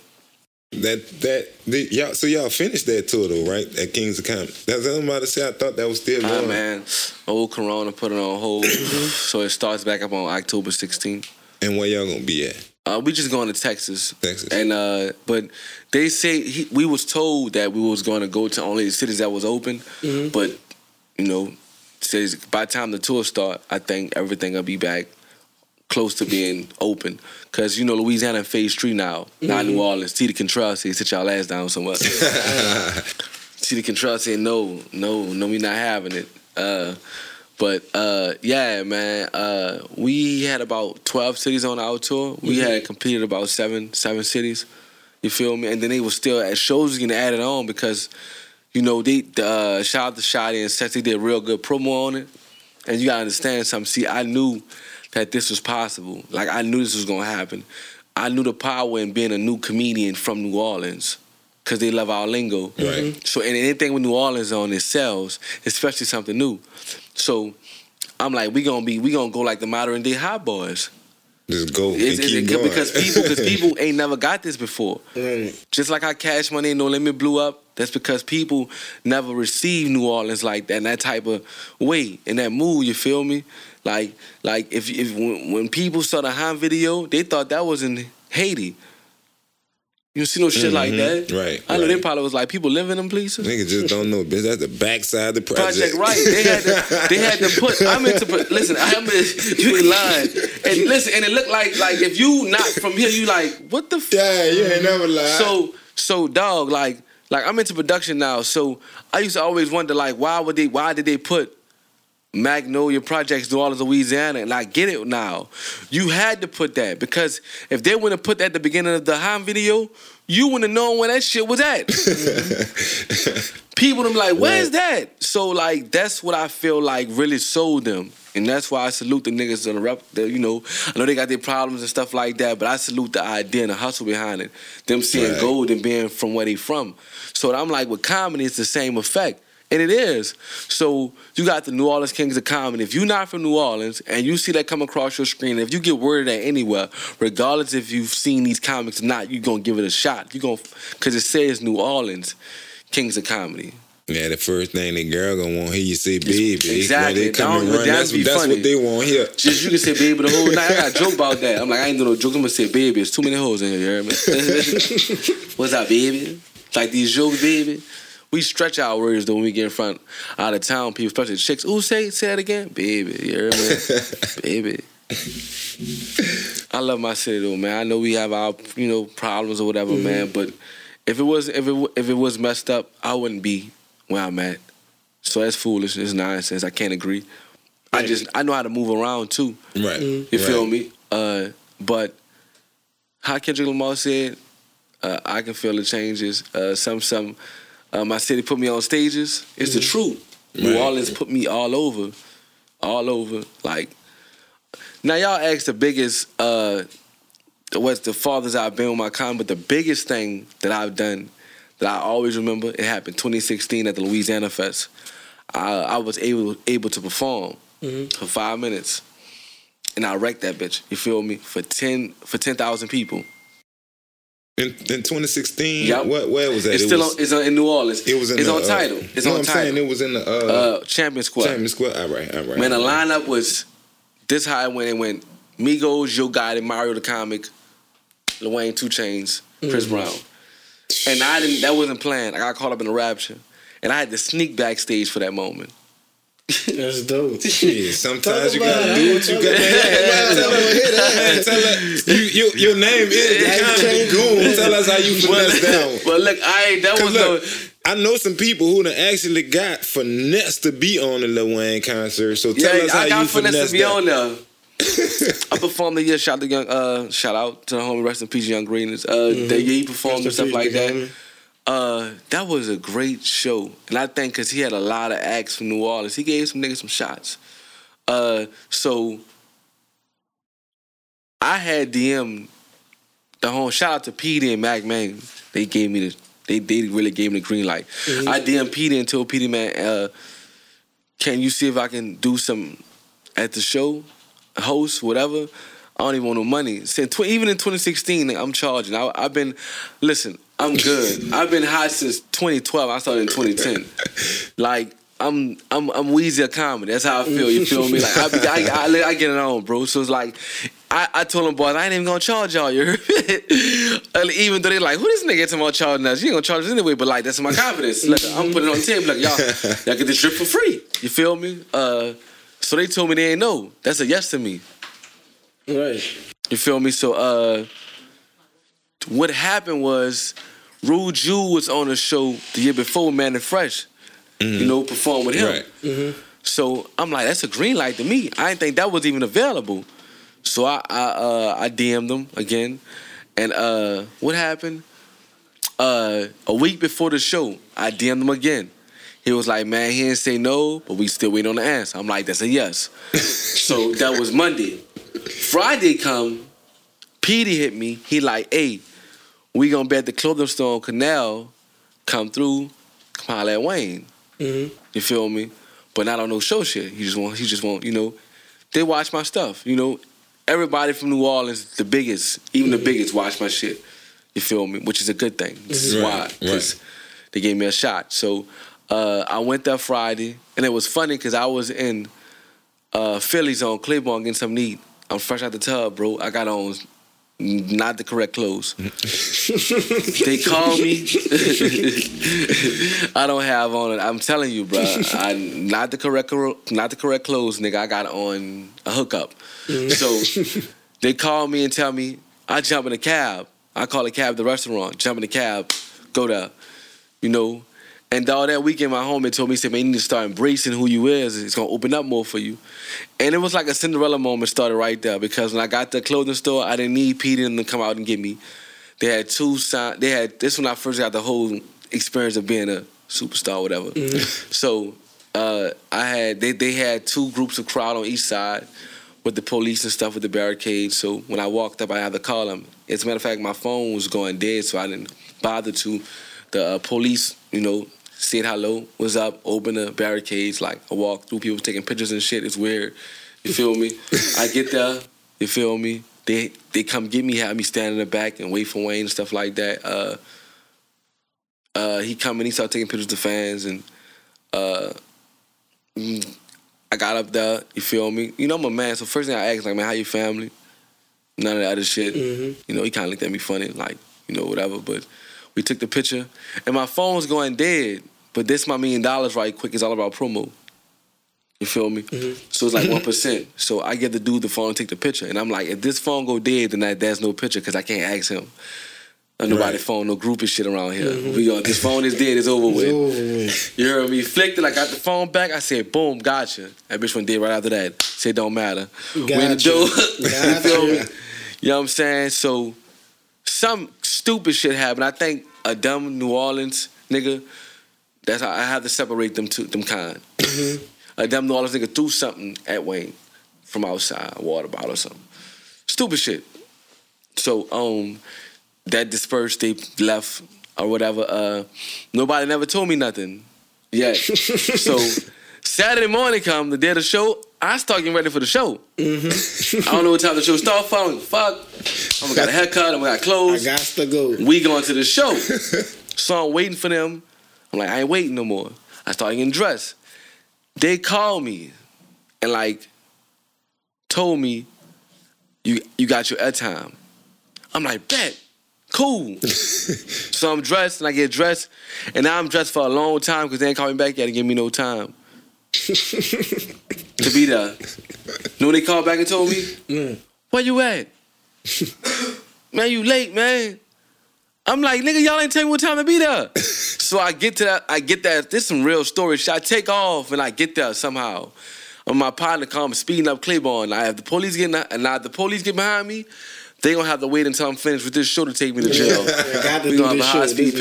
That that the, y'all so y'all finished that tour though, right? At Kings of Comedy. That's what I'm about to say. I thought that was still Ah going. man, old Corona put it on hold, [COUGHS] so it starts back up on October 16th. And where y'all gonna be at? Uh, we just going to Texas. Texas. And uh, but they say he, we was told that we was going to go to only the cities that was open, but you know, says by the time the tour start, I think everything will be back close to being open. Cause you know Louisiana in phase three now, not New Orleans. Tita Cantrell said sit y'all ass down somewhere. Tita Cantrell said no, no, no, we not having it. Uh, but uh, yeah, man, uh, we had about twelve cities on our tour. We had completed about seven, seven cities. You feel me? And then they were still at shows getting added on because, you know, they uh, shout out to Shotty and Sexy did a real good promo on it. And you gotta understand something. See, I knew that this was possible. Like I knew this was gonna happen. I knew the power in being a new comedian from New Orleans. Cause they love our lingo. Right. So and anything with New Orleans on it sells, especially something new. So I'm like, we gonna be we gonna go like the modern day hot boys. Just go It's, it's- keep it- going. because people because [LAUGHS] people ain't never got this before. Right. Just like how Cash Money and No Limit blew up, that's because people never received New Orleans like that in that type of way, in that mood. You feel me? Like like if if when, when people saw the Ha video, they thought that was in Haiti. You see no shit like mm-hmm. that. Right, I know they right. probably was like people living in them places. Niggas just don't know, bitch. That's the backside of the project. Project right. They had to. They had to put. I meant to put. Listen, I am. You ain't lying. And listen, and it looked like like if you not from here, you like what the. F-? yeah, you ain't never lied. So so dog like like I'm into production now. So I used to always wonder like why would they why did they put Magnolia Projects New Orleans, Louisiana, and I get it now. You had to put that because if they wouldn't have put that at the beginning of the Ha video, you wouldn't have known where that shit was at. [LAUGHS] People would them like, where's that? So like that's what I feel like really sold them. And that's why I salute the niggas on the rep. The, you know, I know they got their problems and stuff like that, but I salute the idea and the hustle behind it. Them seeing Right. gold and being from where they from. So I'm like, with comedy, it's the same effect. And it is. So you got the New Orleans Kings of Comedy. If you're not from New Orleans and you see that come across your screen, if you get word of that anywhere, regardless if you've seen these comics or not, you're gonna give it a shot. You're gonna because it says New Orleans Kings of Comedy. yeah, the first thing the girl gonna want hear you say baby. Exactly. They come and run, that's, that's funny. what they want here. Just you can say baby the whole night. I got a [LAUGHS] joke about that. I'm like, I ain't doing no joke. I'm gonna say baby. It's too many hoes in here, you hear me? [LAUGHS] [LAUGHS] What's up, baby? Like these jokes, baby. We stretch our words though when we get in front out of town people, especially chicks. Ooh, say say that again, baby. You hear me? [LAUGHS] baby. I love my city though, man. I know we have our you know problems or whatever, man. But if it was if it if it was messed up, I wouldn't be where I'm at. So that's foolish. It's nonsense. I can't agree. I just I know how to move around too. Right. You feel me? Uh, but how Kendrick Lamar said, uh, I can feel the changes. Uh, some some uh, my city put me on stages. It's the truth. New Orleans put me all over, all over. Like now, y'all ask the biggest. Uh, what's the farthest I've been with my con, but the biggest thing that I've done that I always remember, it happened 2016 at the Lil Weezyana Fest. I, I was able able to perform for five minutes, and I wrecked that bitch. You feel me? For ten for ten thousand people. In, in 2016, Yup. what where was that? It's it still was, on, it's in New Orleans. it was in it's the, on uh, title. It's no, on I'm title. saying it was in the uh, uh, Champion Square. Champion Square. All right, all right. Man, the all right. lineup was this it went. It went Migos, Yo Gotti, Mario the Comic, Lil Wayne, 2 Chainz, Chris Brown. And I didn't. That wasn't planned. I got caught up in the rapture, and I had to sneak backstage for that moment. [LAUGHS] That's dope. Shit, sometimes you gotta do what you gotta do. Tell her, hit that. Tell her, you, you, your name is the comedy goon. Tell us how you finesse down. [LAUGHS] But look, I ain't. That was look, no. I know some people who done actually got finesse to be on the Lil Wayne concert. So tell Yeah, us how I got you finesse finesse to be on there. [LAUGHS] I performed the year. Shout out to young. Uh, shout out to the homie. Rest in peace, Young Greatness. Uh, the year he performed and stuff like that. Uh, that was a great show, and I think because he had a lot of acts from New Orleans, he gave some niggas some shots. Uh, so I had DM the whole shout out to PD and Mack Maine. They gave me the they they really gave me the green light. I DM PD and told Petey man, uh, can you see if I can do some at the show, host whatever. I don't even want no money. Since tw- even in 2016, I'm charging. I, I've been, listen, I'm good. I've been hot since 2012. I started in 2010. Like I'm, I'm, I'm Weezy of comedy. That's how I feel. You feel me? Like I, I, I, I get it on, bro. So it's like, I, I told them boys I ain't even gonna charge y'all. You? [LAUGHS] Even though they like, who this nigga talking about charging us? You ain't gonna charge us anyway. But like that's my confidence. Like, I'm putting it on the table. Like y'all, y'all get this drip for free. You feel me? Uh, so they told me they ain't know. That's a yes to me. Right. You feel me? So uh what happened was Rude Jude was on a show the year before, Mannie Fresh. You know, perform with him. Right. So I'm like, that's a green light to me. I didn't think that was even available. So I I uh I DM'd them again. And uh what happened? Uh a week before the show, I DM'd him again. He was like, man, he didn't say no, but we still waiting on the answer. I'm like, that's a yes. [LAUGHS] so that was Monday. Friday come, Petey hit me. He like, hey, we gonna be at the clothing store on Canal. Come through, come holler at Wayne. You feel me? But not on no show shit. He just want, he just want, you know, they watch my stuff. You know, everybody from New Orleans, the biggest, even the biggest, watch my shit. You feel me? Which is a good thing. This is Right, why, because right. they gave me a shot. So uh, I went there Friday, and it was funny because I was in uh, Phillies on Claiborne getting something to eat. I'm fresh out the tub, bro. I got on not the correct clothes. they call me. [LAUGHS] I don't have on it. I'm telling you, bro. I not the correct not the correct clothes, nigga. I got on a hookup. Mm-hmm. So they call me and tell me I jump in a cab. I call a cab the restaurant. Jump in the cab, go to, You know. And all that weekend, my homie told me, he said, man, you need to start embracing who you is. It's gonna open up more for you. And it was like a Cinderella moment started right there because when I got to the clothing store, I didn't need Peter to come out and get me. They had two sign. They had this when I first got the whole experience of being a superstar, or whatever. So uh, I had they they had two groups of crowd on each side with the police and stuff with the barricades. So when I walked up, I had to call them. As a matter of fact, my phone was going dead, so I didn't bother to. The uh, police, you know, said hello, was up, opened the barricades. Like I walked through, people taking pictures and shit. It's weird. You feel me? I get there. You feel me? They they come get me, have me stand in the back and wait for Wayne and stuff like that. Uh, uh, he come and he started taking pictures of the fans and uh, mm, I got up there. You feel me? You know I'm a man, so first thing I asked like, man, how your family? None of that other shit. You know, he kind of looked at me funny, like you know whatever. But we took the picture, and my phone was going dead. But this my million dollars right quick is all about promo. You feel me? Mm-hmm. So it's like mm-hmm. one percent. So I get the dude the phone take the picture, and I'm like, if this phone go dead, then that, there's no picture because I can't ask him. Nobody Right. phone, no groupie shit around here. Mm-hmm. We go, this phone is dead, it's over with. You heard me? Flicked it, I got the phone back. I said, boom, gotcha. That bitch went dead right after that. Said, don't matter. We in the Gotcha. [LAUGHS] you Gotcha. feel me? You know what I'm saying? So some stupid shit happened. I think a dumb New Orleans nigga, that's how I have to separate them two, them kind. A dumb New Orleans nigga threw something at Wayne from outside, a water bottle or something. Stupid shit. So um that dispersed, they left or whatever. Uh nobody never told me nothing yet. [LAUGHS] so Saturday morning come, the day of the show, I start getting ready for the show. Mm-hmm. I don't know what time the show start for. I don't give a fuck. I'm gonna got a haircut, I'm gonna got clothes. I got to go. We going to the show. [LAUGHS] so I'm waiting for them. I'm like, I ain't waiting no more. I start getting dressed. They called me and like told me you you got your airtime. I'm like, bet, cool. [LAUGHS] so I'm dressed and I get dressed, and now I'm dressed for a long time because they ain't call me back yet and give me no time to be there. know when they called back and told me? Mm. Where you at? [COUGHS] man, you late, man. I'm like, nigga, y'all ain't tell me what time to be there. [COUGHS] so I get to that, I get that. This some real story. shit. I take off and I get there somehow. And my partner comes speeding up Claiborne. I have the police getting, and now the police get behind me. They gonna have to wait until I'm finished with this show to take me to jail. [LAUGHS] got to we gonna have a high speed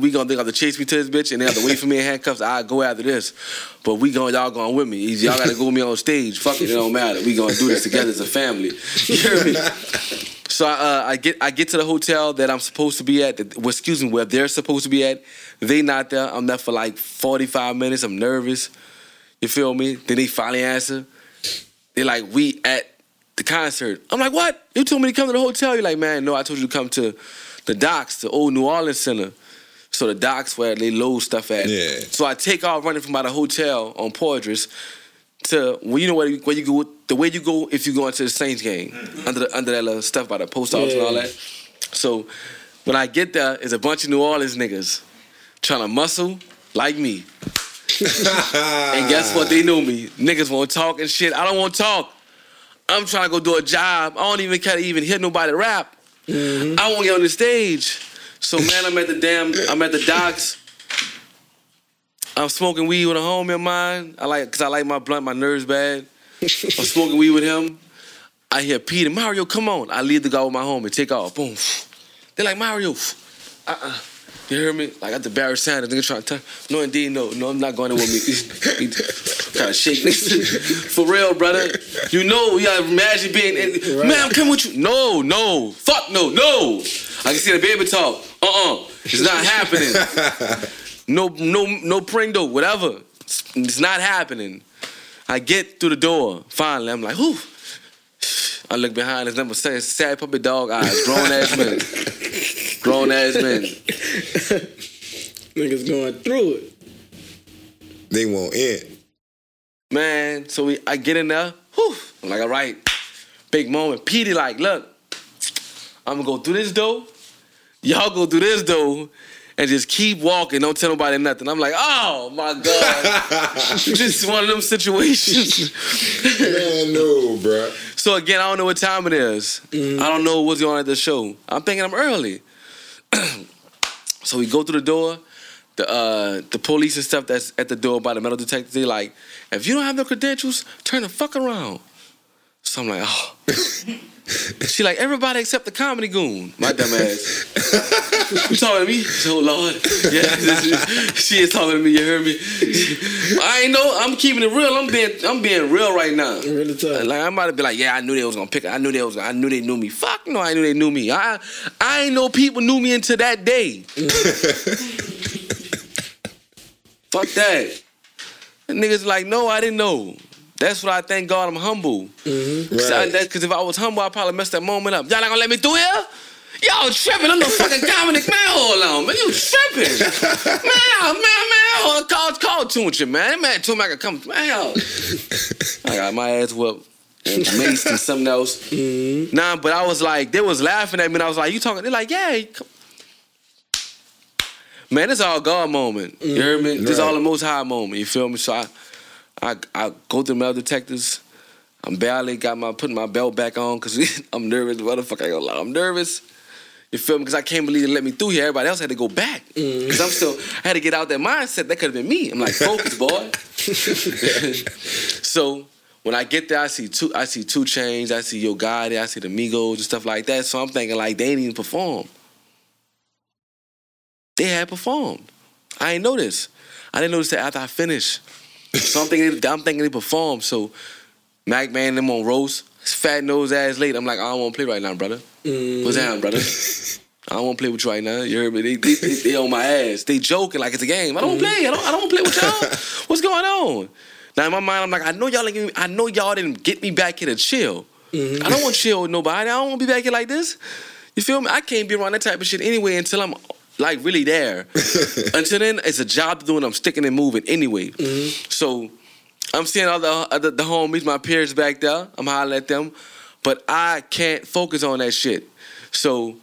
we gonna they got to chase me to this bitch and they have to wait for me in handcuffs. I go after this, but we going y'all going with me. Y'all gotta go with me on stage. Fuck it, it don't matter. We gonna do this together as a family. You hear me? [LAUGHS] So uh, I get I get to the hotel that I'm supposed to be at. that- Well, excuse me, where they're supposed to be at. They not there. I'm there for like 45 minutes. I'm nervous. You feel me? Then they finally answer. They like we at the concert. I'm like, what? You told me to come to the hotel. You're like, man, no, I told you to come to the docks, the old New Orleans Center. So the docks where they load stuff at. Yeah. So I take off running from by the hotel on Poydras to well, you know where you, where you go the way you go if you go into the Saints game mm-hmm. under the, under that little stuff by the post office and all that. So when I get there, there, is a bunch of New Orleans niggas trying to muscle like me. [LAUGHS] and guess what? They knew me. Niggas won't talk and shit. I don't want to talk. I'm trying to go do a job. I don't even care to even hear nobody rap. I won't get on the stage. So man, I'm at the damn. I'm at the docks. I'm smoking weed with a homie of mine. I like, cause I like my blunt. My nerves bad. I'm [LAUGHS] smoking weed with him. I hear Peter Mario, come on. I leave the guy with my homie. Take off. Boom. They're like Mario. Uh uh You hear me? Like at the Barry Sanders, nigga trying to tell. No, indeed, no, no, I'm not going there with me. [LAUGHS] kind of shake niggas. [LAUGHS] For real, brother. You know, you gotta imagine being. In, Man, I'm coming with you. No, no, fuck no, no. I can see the baby talk. Uh uh It's not happening. [LAUGHS] No, no, no pringo, whatever. It's, it's not happening. I get through the door. Finally, I'm like, whew. I look behind. There's number sad, sad puppy dog eyes. Grown ass men. Grown ass [LAUGHS] men. Niggas going through it. They won't end. Man, so we, I get in there. Whew. I'm like, all right, big moment. Petey, like, look, I'm gonna go through this door. Y'all go through this door and just keep walking. Don't tell nobody nothing. I'm like, oh my god, [LAUGHS] just one of them situations. Man, no, bruh. So again, I don't know what time it is. Mm. I don't know what's going on at the show. I'm thinking I'm early. [CLEARS THROAT] so we go through the door. The uh, the police and stuff that's at the door by the metal detector, they like, if you don't have no credentials, turn the fuck around. So I'm like, oh. [LAUGHS] she like, everybody except the comedy goon. My dumb ass. [LAUGHS] you talking to me? Oh Lord. Yeah, [LAUGHS] she is talking to me, you heard me? I ain't know, I'm keeping it real. I'm being I'm being real right now. Really tough. Like I'm about to be like, yeah, I knew they was gonna pick. I knew they was. I knew they knew me. Fuck no, I knew they knew me. I I ain't know people knew me until that day. [LAUGHS] Fuck that. And niggas like, no, I didn't know. That's what I thank God I'm humble. Mm-hmm. Cause, I- Right. 'cause if I was humble, I probably messed that moment up. Y'all not gonna let me through here? Y'all tripping. I'm the fucking Dominic. Man, hold on. Man, you tripping. [LAUGHS] man, man, man. Hold on. Call, call Tunchi, man. That man I could come. Man. I got my ass whooped. And maced and something else. Mm-hmm. Nah, but I was like, they was laughing at me. And I was like, you talking? They're like, yeah. come- Man, it's all God moment. You heard me? This Right. all the most high moment. You feel me? So I, I, I go through metal detectors. I'm barely got my putting my belt back on because [LAUGHS] I'm nervous. Motherfucker, I ain't gonna lie. I'm nervous. You feel me? Because I can't believe they let me through here. Everybody else had to go back. Mm. Because I'm still, I had to get out that mindset. That could have been me. I'm like, focus, boy. [LAUGHS] [LAUGHS] so when I get there, I see two, I see 2 Chainz, I see Yo Gotti, I see the Migos and stuff like that. So I'm thinking like they didn't even perform. They had performed. I ain't this. I didn't notice that after I finished. So I'm thinking, they, I'm thinking they performed. So Mack Maine them on roast, fat nose ass late. I'm like, I don't want to play right now, brother. What's mm. down, brother? I don't want to play with you right now. You heard me? They, they, they, they on my ass. They joking like it's a game. I don't mm. play. I don't. I don't play with y'all. [LAUGHS] What's going on? Now in my mind, I'm like, I know y'all. I know y'all didn't get me back here to chill. Mm-hmm. I don't want to chill with nobody. I don't want to be back here like this. You feel me? I can't be around that type of shit anyway until I'm like really there. [LAUGHS] until then, it's a job to do, and I'm sticking and moving anyway. So I'm seeing all the, other the homies, my peers back there. I'm hollering at them, but I can't focus on that shit. So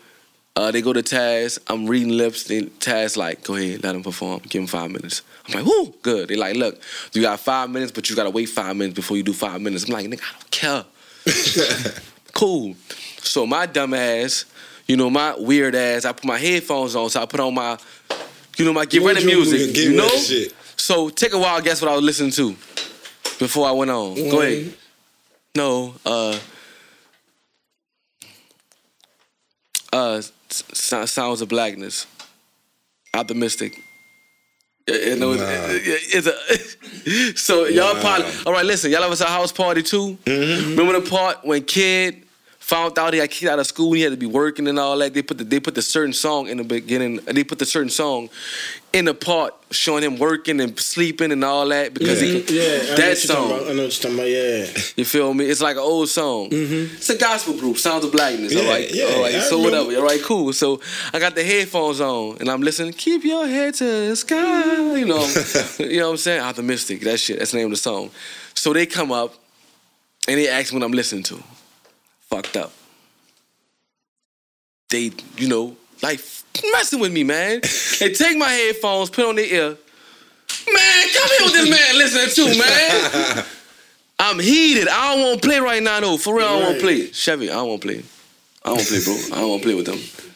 uh, they go to Taz. I'm reading lips. Then Taz like, go ahead, let him perform. Give him five minutes. I'm like, whoo, good. They like, look, you got five minutes, but you gotta wait five minutes before you do five minutes. I'm like, nigga, I don't care. [LAUGHS] cool. So my dumb ass, you know, my weird ass, I put my headphones on, so I put on my, you know, my get ready music. get you know? shit. So take a while, guess what I was listening to before I went on. Go ahead. No, uh, uh, Sounds of Blackness. Optimistic. Yeah, yeah, no, it's, it's a, [LAUGHS] so y'all Wow. probably all right. Listen, y'all ever saw House Party 2 Remember the part when Kid found out he got kicked out of school. He had to be working and all that. They put the they put the certain song in the beginning. They put the certain song in the part showing him working and sleeping and all that because he. Yeah, I know that what song. about. I know what you're talking about. Yeah. You feel me? It's like an old song. Mm-hmm. It's a gospel group, Sounds of Blackness. Yeah, right, yeah, all right. I So remember. whatever. All right, cool. So I got the headphones on and I'm listening. Keep your head to the sky. You know, [LAUGHS] you know what I'm saying? Optimistic. That shit. That's the name of the song. So they come up and they ask me what I'm listening to. Fucked up. They, you know, like messing with me, man. [LAUGHS] They take my headphones, put on their ear. Man, come here with this man listening to, man. I'm heated. I don't want to play right now, though. For real, I don't want to play. Chevy, I don't want to play. I don't want to play, bro. I don't want to play with them.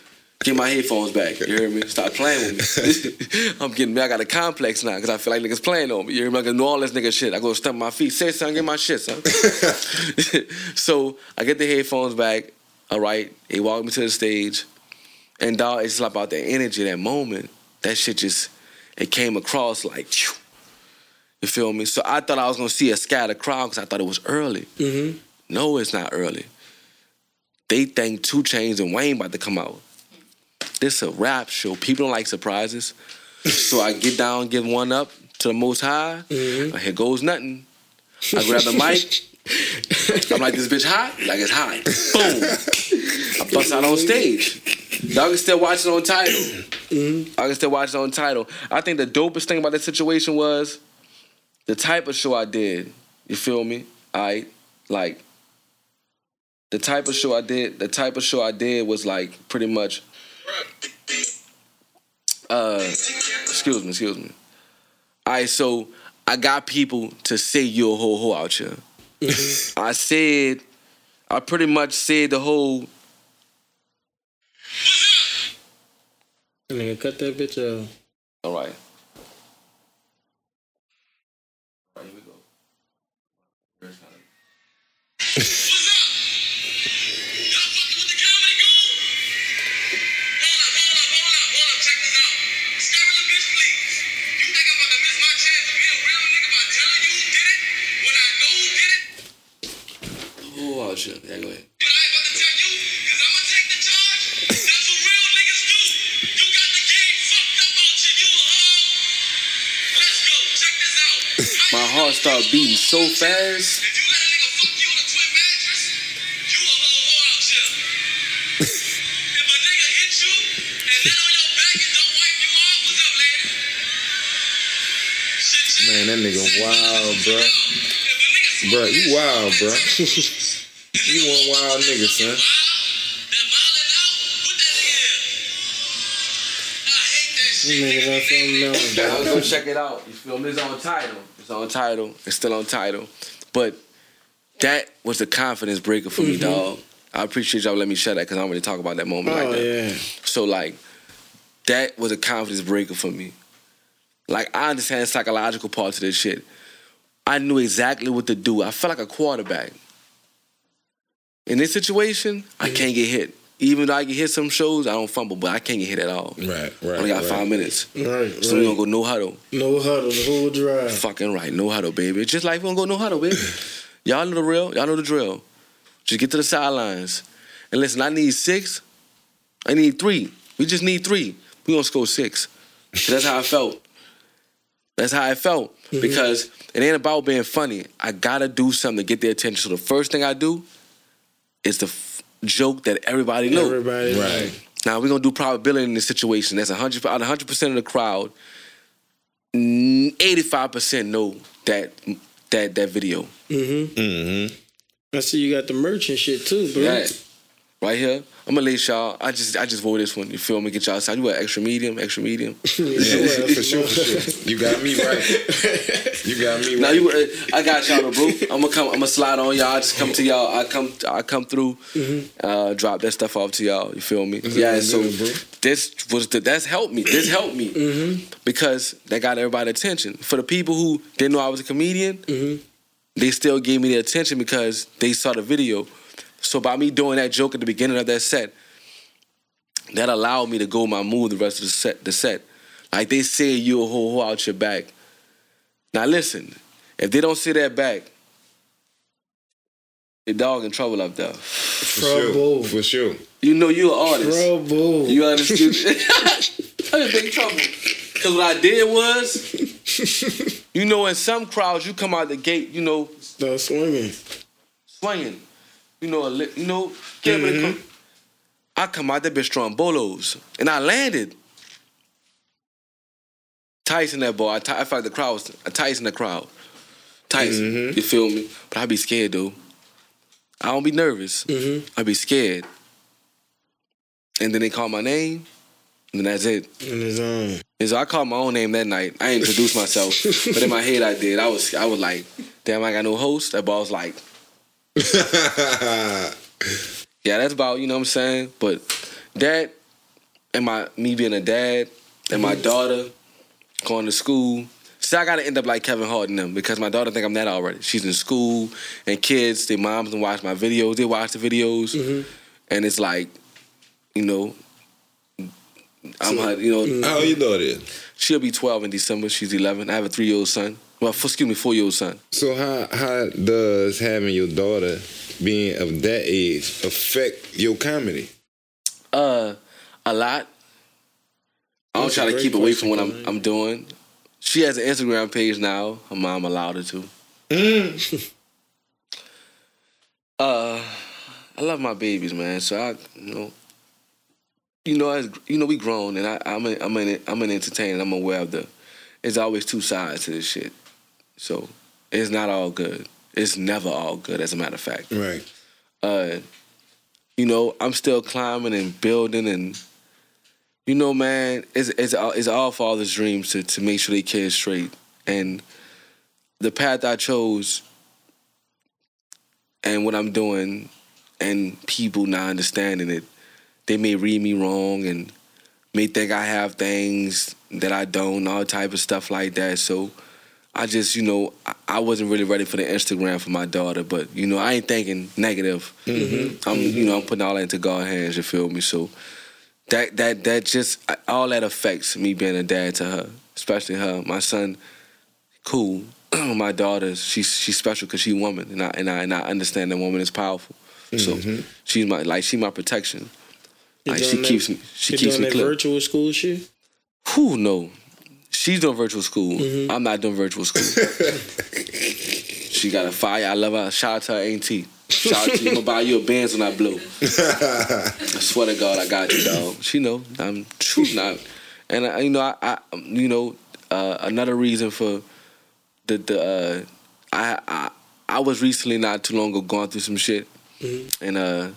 Get my headphones back. You hear me? Stop playing with me. [LAUGHS] I'm getting me. I got a complex now because I feel like niggas playing on me. You hear me? I can do all this nigga shit. I go stump my feet. Say something, get my shit, son. [LAUGHS] [LAUGHS] so I get the headphones back. All right. He walk me to the stage. And dog, it's about that energy, that moment. That shit just, it came across like, phew. you feel me? So I thought I was gonna see a scattered crowd because I thought it was early. Mm-hmm. No, it's not early. They think 2 Chainz and Wayne about to come out. This a rap show. People don't like surprises. so I get down, give one up to the most high. Mhm. Here goes nothing. I grab the mic. I'm like, this bitch hot? Like it's hot. Boom. I bust out on stage. Y'all can still watch it on Tidal. I can still watch it on Tidal. I think the dopest thing about that situation was the type of show I did. You feel me? I like the type of show I did. The type of show I did was like pretty much. Uh, excuse me, excuse me. All right, so I got people to say you a whole hoe out here. I said, I pretty much said the whole. Nigga cut that bitch out. All right. All right, here we go. [LAUGHS] My heart started beating so fast. [LAUGHS] Man, that nigga wild, bro. Bro, you wild, bro. [LAUGHS] you one wild nigga, son. You niggas on something else. I'll go check it out. You feel me? It's on Tidal. It's on Tidal. It's still on Tidal. But that was the confidence breaker for me, mm-hmm. dog. I appreciate y'all letting me share that because I don't really talk about that moment like Oh that. yeah. So like that was a confidence breaker for me. Like I understand the psychological parts of this shit. I knew exactly what to do. I felt like a quarterback. In this situation, I can't get hit. Even though I can hit some shows, I don't fumble, but I can't get hit at all. Right, I right. only got right. five minutes. Right. So we gonna go no huddle. No huddle, the whole drive. Fucking right, no huddle, baby. It's just like we gonna go no huddle, baby. [CLEARS THROAT] Y'all know the real. Y'all know the drill. Just get to the sidelines. And listen, I need six. I need three. We just need three. We gonna score six. That's how I felt. That's how I felt. Mm-hmm. Because it ain't about being funny. I gotta do something to get their attention. So the first thing I do is the joke that everybody knows. Everybody. Right. Now we're gonna do probability in this situation. That's hundred out of hundred percent of the crowd. Eighty-five percent know that that that video. Mm-hmm. Mm-hmm. I see you got the merch and shit too, bro. That right here. I'm gonna let y'all. I just I just vote this one. You feel me? Get y'all side. You want extra medium? Extra medium. [LAUGHS] Yeah, for sure, for sure. [LAUGHS] You got me right. You got me right. Now you, uh, I got y'all, though, bro. I'm gonna come. I'm gonna slide on y'all. I just come to y'all. I come. I come through. Uh, drop that stuff off to y'all. You feel me? Yeah. So I'm doing, bro. this was the, that's helped me. This helped me because that got everybody's attention. For the people who didn't know I was a comedian, Mhm. they still gave me the attention because they saw the video. So by me doing that joke at the beginning of that set, that allowed me to go my mood the rest of the set. The set, like they said, you a whole hoe out your back. Now listen, if they don't see that back, Your dog in trouble up there. For Trouble. sure. For sure. You know you an artist. Trouble. You understood? I'm in [LAUGHS] [LAUGHS] big trouble. Cause what I did was, you know, in some crowds, you come out the gate, you know, Start swinging. swinging. You know, a li- you know, get him in the car. I come out that bitch throwing bolos, and I landed. Tyson that boy. I, t- I felt like the crowd was Tyson the crowd. Tyson, mm-hmm. you feel me? But I be scared though. I don't be nervous. Mm-hmm. I be scared. And then they call my name, and that's it. In his own. And so I called my own name that night. I didn't myself, but in my head I did. I was I was like, damn, I got no host. That boss like, [LAUGHS] yeah, that's about you know what I'm saying. But that and my me being a dad and my mm-hmm. daughter going to school. See, I gotta end up like Kevin Hart and them because my daughter think I'm that already. She's in school and kids, their moms and watch my videos. They watch the videos, mm-hmm. and it's like, you know, I'm her, you know, mm-hmm. How old your daughter is? she'll be 12 in December. She's 11. I have a three year old son. Well, f- excuse me, four year old son. So how how does having your daughter being of that age affect your comedy? Uh, a lot. I don't try to keep away from what I'm. I'm doing. She has an Instagram page now. Her mom allowed her to. [LAUGHS] uh, I love my babies, man. So I, you know, you know, as you know, we grown, and I, I'm an, I'm an, I'm an entertainer. I'm aware of the. There's always two sides to this shit. So it's not all good. It's never all good, as a matter of fact. Right. uh, you know, I'm still climbing and building, and you know, man, it's it's all, it's all fathers' dreams to to make sure they kids straight, and the path I chose, and what I'm doing, and people not understanding it, they may read me wrong and may think I have things that I don't, all type of stuff like that. So. I just, you know, I- wasn't really ready for the Instagram for my daughter, but you know, I ain't thinking negative. Mm-hmm. I'm, you know, I'm mm-hmm. putting all that into God's hands. You feel me? So that that that just all that affects me being a dad to her, especially her. My son, cool. [CLEARS THROAT] my daughter, she's she's special because she woman, and I and I and I understand that woman is powerful. So mm-hmm. she's my like she my protection. You Like she that- keeps me, she keeps me that clear. virtual school shit? Who no? She's doing virtual school. Mm-hmm. I'm not doing virtual school. [LAUGHS] she got a fire. I love her. Shout out to her auntie. Shout out to you. I'm gonna buy you a Benz when I blow. [LAUGHS] I swear to God, I got you, dog. She know I'm true not. And uh, you know, I, I you know, uh, another reason for the the uh, I I I was recently not too long ago going through some shit, and uh,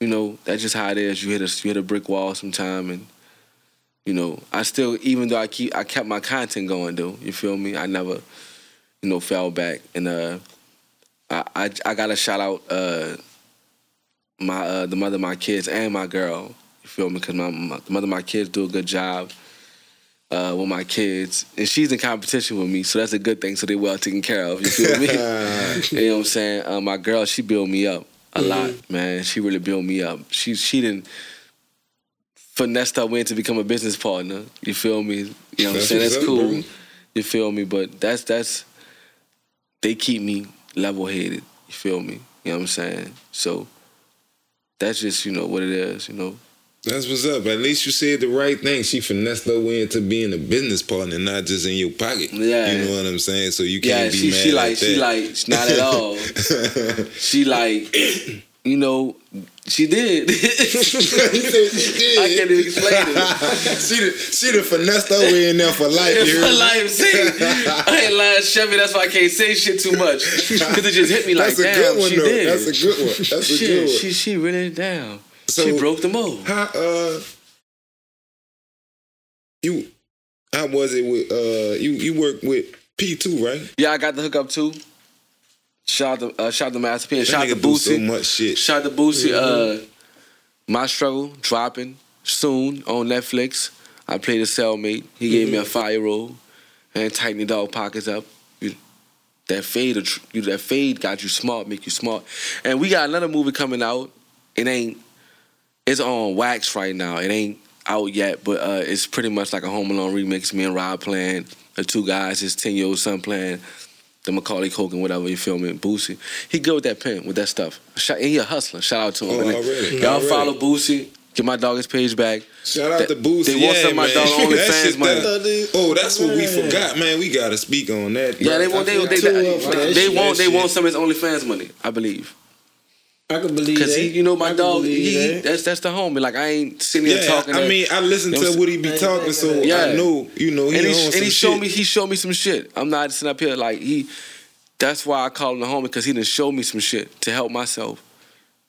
you know, that's just how it is. You hit a you hit a brick wall sometime, and you know, I still even though I keep I kept my content going though. You feel me? I never, you know, fell back, and uh, I I, I got to shout out uh my uh, the mother of my kids and my girl. You feel me? Because my, my the mother of my kids do a good job. Uh, with my kids, and she's in competition with me, so that's a good thing. So they well taken care of. You feel me? [LAUGHS] [LAUGHS] you know what I'm saying? Uh, my girl, she built me up a lot, man. She really built me up. She she didn't finesse her way to become a business partner. You feel me? You know what I'm saying? That's cool. bro. You feel me? But that's that's they keep me level headed. You feel me? You know what I'm saying? So that's just you know what it is. You know. That's what's up. At least you said the right thing. She finessed her way into being a business partner, not just in your pocket. Yeah. You know what I'm saying? So you can't be she mad she at like she like not at all. [LAUGHS] she like you know [LAUGHS] she did. I can't even explain it. [LAUGHS] she done, she done finessed her way in there for life. If you [LAUGHS] my heard me? life see, I ain't lying, Chevy. That's why I can't say shit too much because it just hit me like, that. That's a damn, good one she though. did. That's a good one. That's a shit, good one. she she really down. So- she broke the mold. How uh you how was it with uh you you work with P two right? Yeah, I got the hookup too. Shout out to uh, shout out to Master P and shout out to nigga do so much shit. Shout out to Boosie. Uh, My Struggle dropping soon on Netflix. I played a cellmate. He gave me a fire roll and tighten the dog pockets up. You, that fade, you, that fade got you smart, make you smart. And we got another movie coming out. It ain't. It's on wax right now. It ain't out yet, but uh, it's pretty much like a Home Alone remix. Me and Rob playing the two guys, his ten year old son playing the Macaulay Culkin, whatever you feel me, Boosie. He good with that pen, with that stuff. Shout, he a hustler. Shout out to him. Oh, already. Y'all Already. follow Boosie. Get my dog his page back. Shout out They- to Boosie. They want yeah, some of my dog [LAUGHS] That OnlyFans shit money. that- Oh, that's what we forgot, man. We gotta speak on that. Yeah, bro. they want they they, they, to talk about they, want they want some of his OnlyFans money. I believe. I can believe Cause that. he, you know, my dog, he, he- that. that's that's the homie. Like I ain't sitting here Yeah, talking. I that- mean, I listen It was- to what he be talking, so Yeah. I know, you know, he and he, and some he showed shit. me he showed me some shit. I'm not sitting up here like he. That's why I call him the homie because he didn't show me some shit to help myself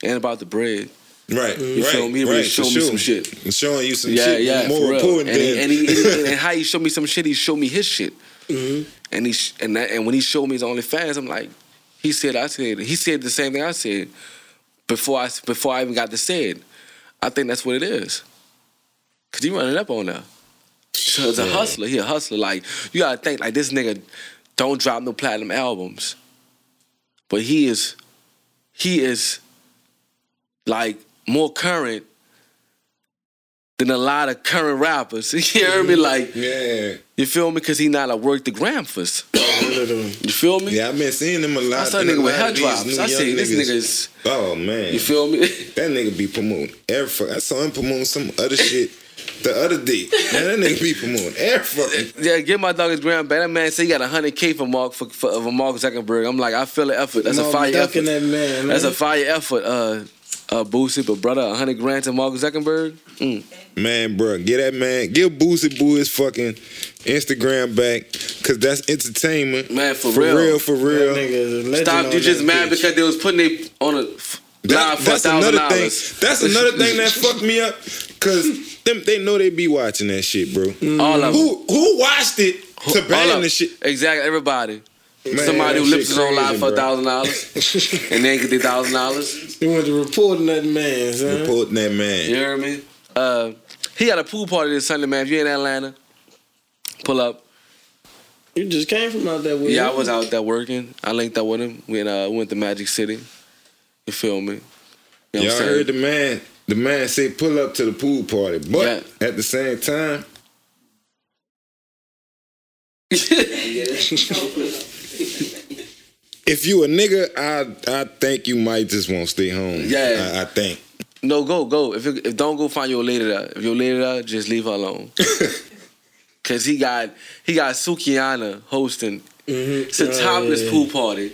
and about the bread. Right, You right, feel me? Right. really for showed me sure. some shit. Showing you some yeah, shit yeah, more for important and, than. he, and, he, and, he- [LAUGHS] and how he showed me some shit, he showed me his shit. Mm-hmm. And he and that, and when he showed me his OnlyFans, I'm like, he said, I said, he said the same thing I said before I before I even got to say it. I think that's what it is. Cause he running up on. So it's a hustler. He a hustler. Like you gotta think like this nigga don't drop no platinum albums, but he is he is like more current than a lot of current rappers. [LAUGHS] You hear me? Like yeah, you feel me? Because he not a work the gram for us. [COUGHS] You feel me? yeah, I've been seeing him a lot. I saw a nigga with hair drops. I say this niggas- Oh man, You feel me? [LAUGHS] That nigga be promoting every fuck. I saw him promoting some other shit the other day. Man, that nigga be promoting air fucking. [LAUGHS] Yeah, give my dog his gram back. That man say he got hundred k for Mark for, for, for Mark Zuckerberg. I'm like, I feel the effort. That's a Mark fire effort. that man, That's a fire effort. Uh, uh, Boosie, but brother, hundred grand to Mark Zuckerberg. Mm. Man, bro, get that man, give Boosie Boo his fucking Instagram back, cause that's entertainment. Man, for for real. real, for real. nigga is Stop! You just that mad bitch. because they was putting it on a f- That- live a that's another thing. That's another thing that fucked me up, cause them they know they be watching that shit, bro. All of them. Who who watched it to ban the shit? Exactly, everybody. Man, Somebody who lips shit is on live for a thousand dollars [LAUGHS] and they ain't get their thousand dollars. You went to reporting that man, son. Reporting that man. You hear me? Uh, he had a pool party this Sunday, man. If you're in Atlanta, pull up. You just came from out there with Yeah, I was out there working. I linked up with him. We uh, went to Magic City. You feel me? You know Y'all I'm heard the man. The man say pull up to the pool party, but Yeah. at the same time, [LAUGHS] [LAUGHS] if you a nigga, I I think you might just want to stay home. Yeah. I, I think. no, go, go. If, it, if don't go find your lady there. If your lady there, just leave her alone. [LAUGHS] Cause he got he got Sukihana hosting. Mm-hmm. It's a topless pool party,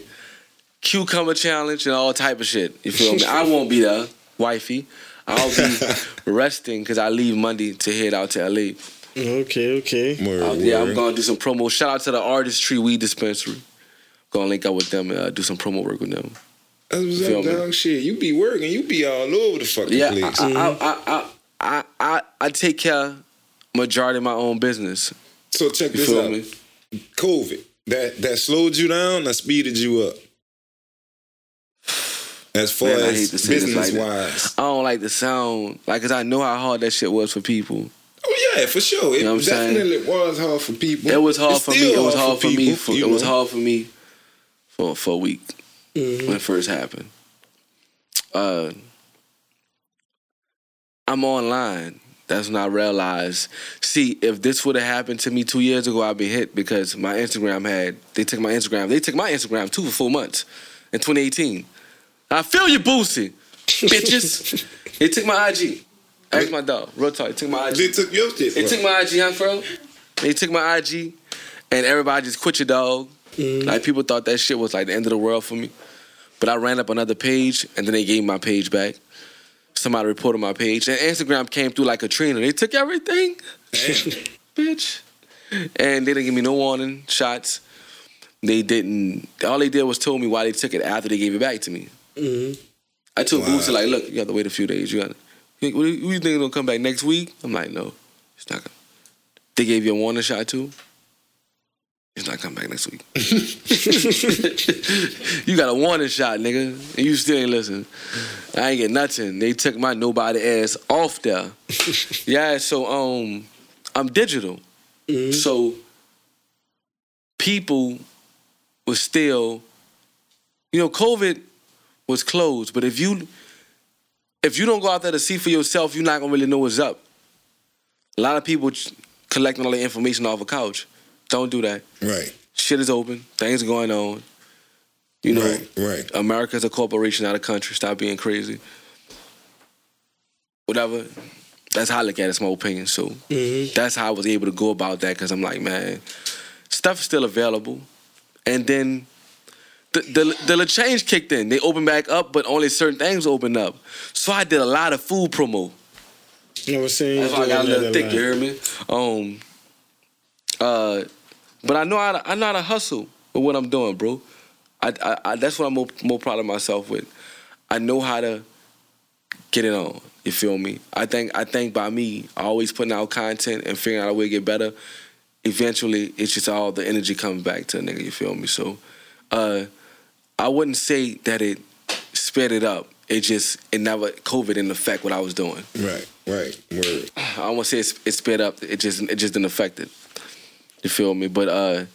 cucumber challenge, and all type of shit. You feel me? I [LAUGHS] won't be there, wifey. I'll be [LAUGHS] resting because I leave Monday to head out to LA. Okay, okay. Word, Uh, yeah, I'm gonna do some promo. Shout out to the Artistry Weed Dispensary. Gonna link up with them and uh, do some promo work with them. That's what's Feel up, me? dog. Shit, you be working, you be all over the fucking Yeah, place. I, I, I, I, I, I, I take care majority of my own business. so check You this out. me? COVID that that slowed you down, that speeded you up. As far Man, as hate to say this business like wise. I don't like the sound, like, cause I know how hard that shit was for people. Oh yeah, for sure. It You know what I'm saying? definitely was hard for people. It was hard It's for me. still It was hard for me. people, For, you it was hard for me for for a week Mm-hmm. when it first happened. Uh, I'm online. That's when I realized. See, if this would have happened to me two years ago, I'd be hit because my Instagram had. They took my Instagram. They took my Instagram too for four months in 2018. I feel you, Boosie, bitches. [LAUGHS] they took my IG. Ask my dog. Real talk. They took my IG. They took your shit. They took my IG, huh, bro? They took my IG, and everybody just quit your dog. Like people thought that shit was like the end of the world for me. But I ran up another page, and then they gave my page back. Somebody reported my page, and Instagram came through like a Katrina. They took everything, [LAUGHS] bitch, and they didn't give me no warning shots. They didn't. All they did was told me why they took it after they gave it back to me. Mm-hmm. I told Wow. Boosie like, look, you have to wait a few days. You got. What do you, what do you think is gonna come back next week? I'm like, no, it's not. Gonna. They gave you a warning shot too. It's not coming back next week. [LAUGHS] you got a warning shot, nigga, and you still ain't listen. I ain't get nothing. They took my nobody ass off there. [LAUGHS] yeah, so um, I'm digital, so people was still, you know, COVID was closed, but if you if you don't go out there to see for yourself, you're not gonna really know what's up. A lot of people collecting all the information off a couch. Don't do that. Right. shit is open, things are going on. You know, Right, right. America's a corporation, not a country. Stop being crazy. Whatever. That's how I look at it. It's my opinion. So that's how I was able to go about that because I'm like, man, stuff is still available. And then the, the, the change kicked in. They opened back up, but only certain things opened up. So I did a lot of food promo. I was saying That's why I got a little thick. You hear me? Um, uh, but I know how to, I know how to hustle with what I'm doing, bro. I, I, I that's what I'm more, more proud of myself with. I know how to get it on. You feel me? I think I think by me always putting out content and figuring out a way to get better. Eventually, it's just all the energy coming back to a nigga. You feel me? So, uh, I wouldn't say that it sped it up. It just it never COVID didn't affect what I was doing. Right, right. Word. I don't say it's, it sped up. It just it just didn't affect it. You feel me? But uh,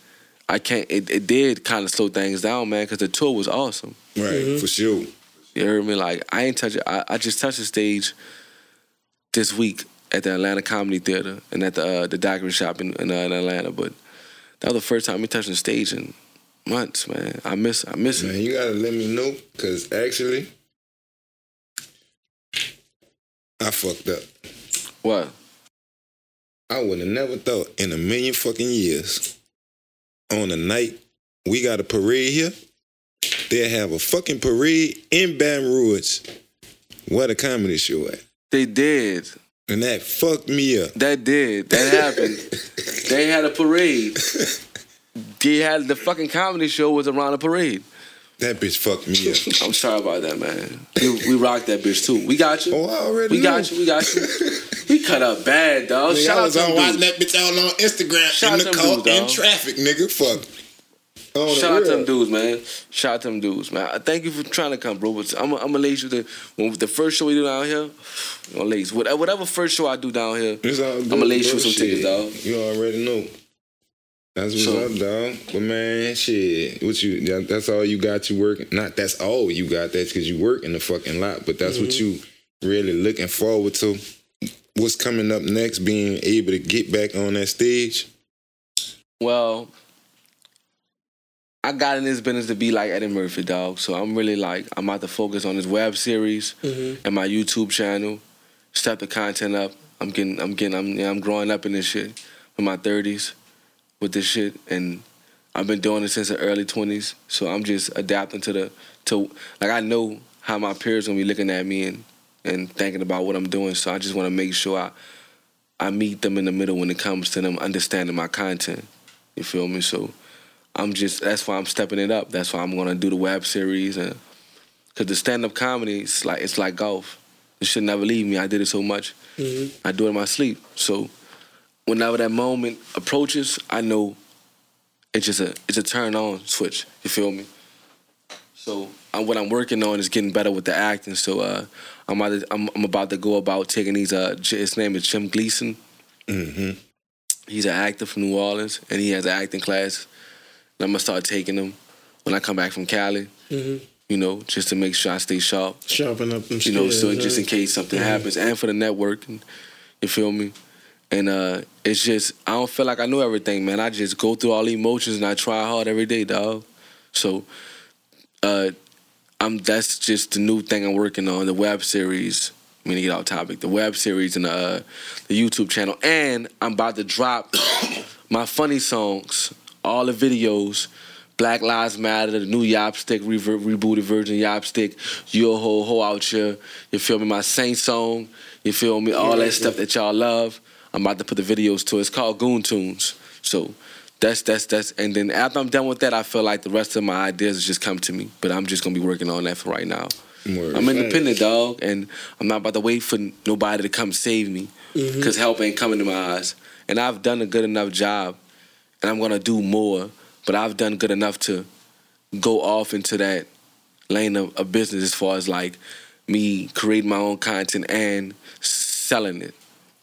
I can't. It, it did kind of slow things down, man, because the tour was awesome. Right, for sure. You heard me? Like I ain't touch. I, I just touched the stage this week at the Atlanta Comedy Theater and at the uh, the Daiquiri Shop in, in, uh, in Atlanta. But that was the first time me touching the stage in months, man. I miss I miss Man, it. you gotta let me know, cause actually, I fucked up. What? I would have never thought in a million fucking years on a night we got a parade here, they'll have a fucking parade in Baton Rouge where the comedy show at. They did. And that fucked me up. That did. That happened. [LAUGHS] they had a parade. [LAUGHS] They had the fucking comedy show was around a parade. That bitch fucked me up. [LAUGHS] I'm sorry about that, man. We, we rocked that bitch too. We got you. Oh, I already we got know. you. We got you. We cut up bad, dog. Nigga, Shout I out was to on watching that bitch all on Instagram Shout in the car in traffic, nigga. Fuck. The Shout out to them dudes, man. Shout out to them dudes, man. I Thank you for trying to come, bro. But I'm, I'm gonna lace you the when the first show we do down here. I'm gonna lace whatever, whatever first show I do down here. Good, I'ma lay you some tickets, dog. You already know. That's what's So- up, dog. But man, shit, what you? That's all you got. You working? Not that's all you got. That's because you work in the fucking lot. But that's what mm-hmm. you really looking forward to. What's coming up next? Being able to get back on that stage. Well, I got in this business to be like Eddie Murphy, dog. So I'm really like I'm about to focus on this web series mm-hmm. and my YouTube channel. Step the content up. I'm getting, I'm getting, I'm, yeah, I'm growing up in this shit in my 30s with this shit, and I've been doing it since the early 20s. So I'm just adapting to the to like I know how my peers gonna be looking at me and and thinking about what I'm doing. So I just want to make sure I I meet them in the middle when it comes to them understanding my content. You feel me? So I'm just that's why I'm stepping it up. That's why I'm gonna do the web series and because the stand up comedy it's like it's like golf. It should never leave me. I did it so much. Mm-hmm. I do it in my sleep. So whenever that moment approaches, I know it's just a it's a turn on switch. You feel me? So uh, what I'm working on is getting better with the acting. So uh, I'm, about to, I'm I'm about to go about taking these. Uh, his name is Jim Gleason. Mm-hmm. He's an actor from New Orleans, and he has an acting class. And I'm gonna start taking them when I come back from Cali. Mm-hmm. You know, just to make sure I stay sharp. Sharpen up them You know, so just in case something happens, and for the network, and, you feel me? And uh, it's just I don't feel like I know everything, man. I just go through all the emotions and I try hard every day, dog. So, uh, I'm that's just the new thing I'm working on, the web series. I'm gonna get off topic. The web series and the, uh, the YouTube channel, and I'm about to drop [COUGHS] my funny songs, all the videos. Black Lives Matter, the new Yopstick, rever- rebooted version Yopstick, You a Ho Ho Out Here, you feel me? My Saint song, you feel me? All that stuff that y'all love. I'm about to put the videos to. It's called Goon Tunes. So that's that's that's and then after I'm done with that, I feel like the rest of my ideas just come to me. But I'm just gonna be working on that for right now. Word. I'm independent, dog, and I'm not about to wait for nobody to come save me mm-hmm. because help ain't coming to my eyes. And I've done a good enough job, and I'm gonna do more. But I've done good enough to go off into that lane of, of business as far as like me creating my own content and selling it.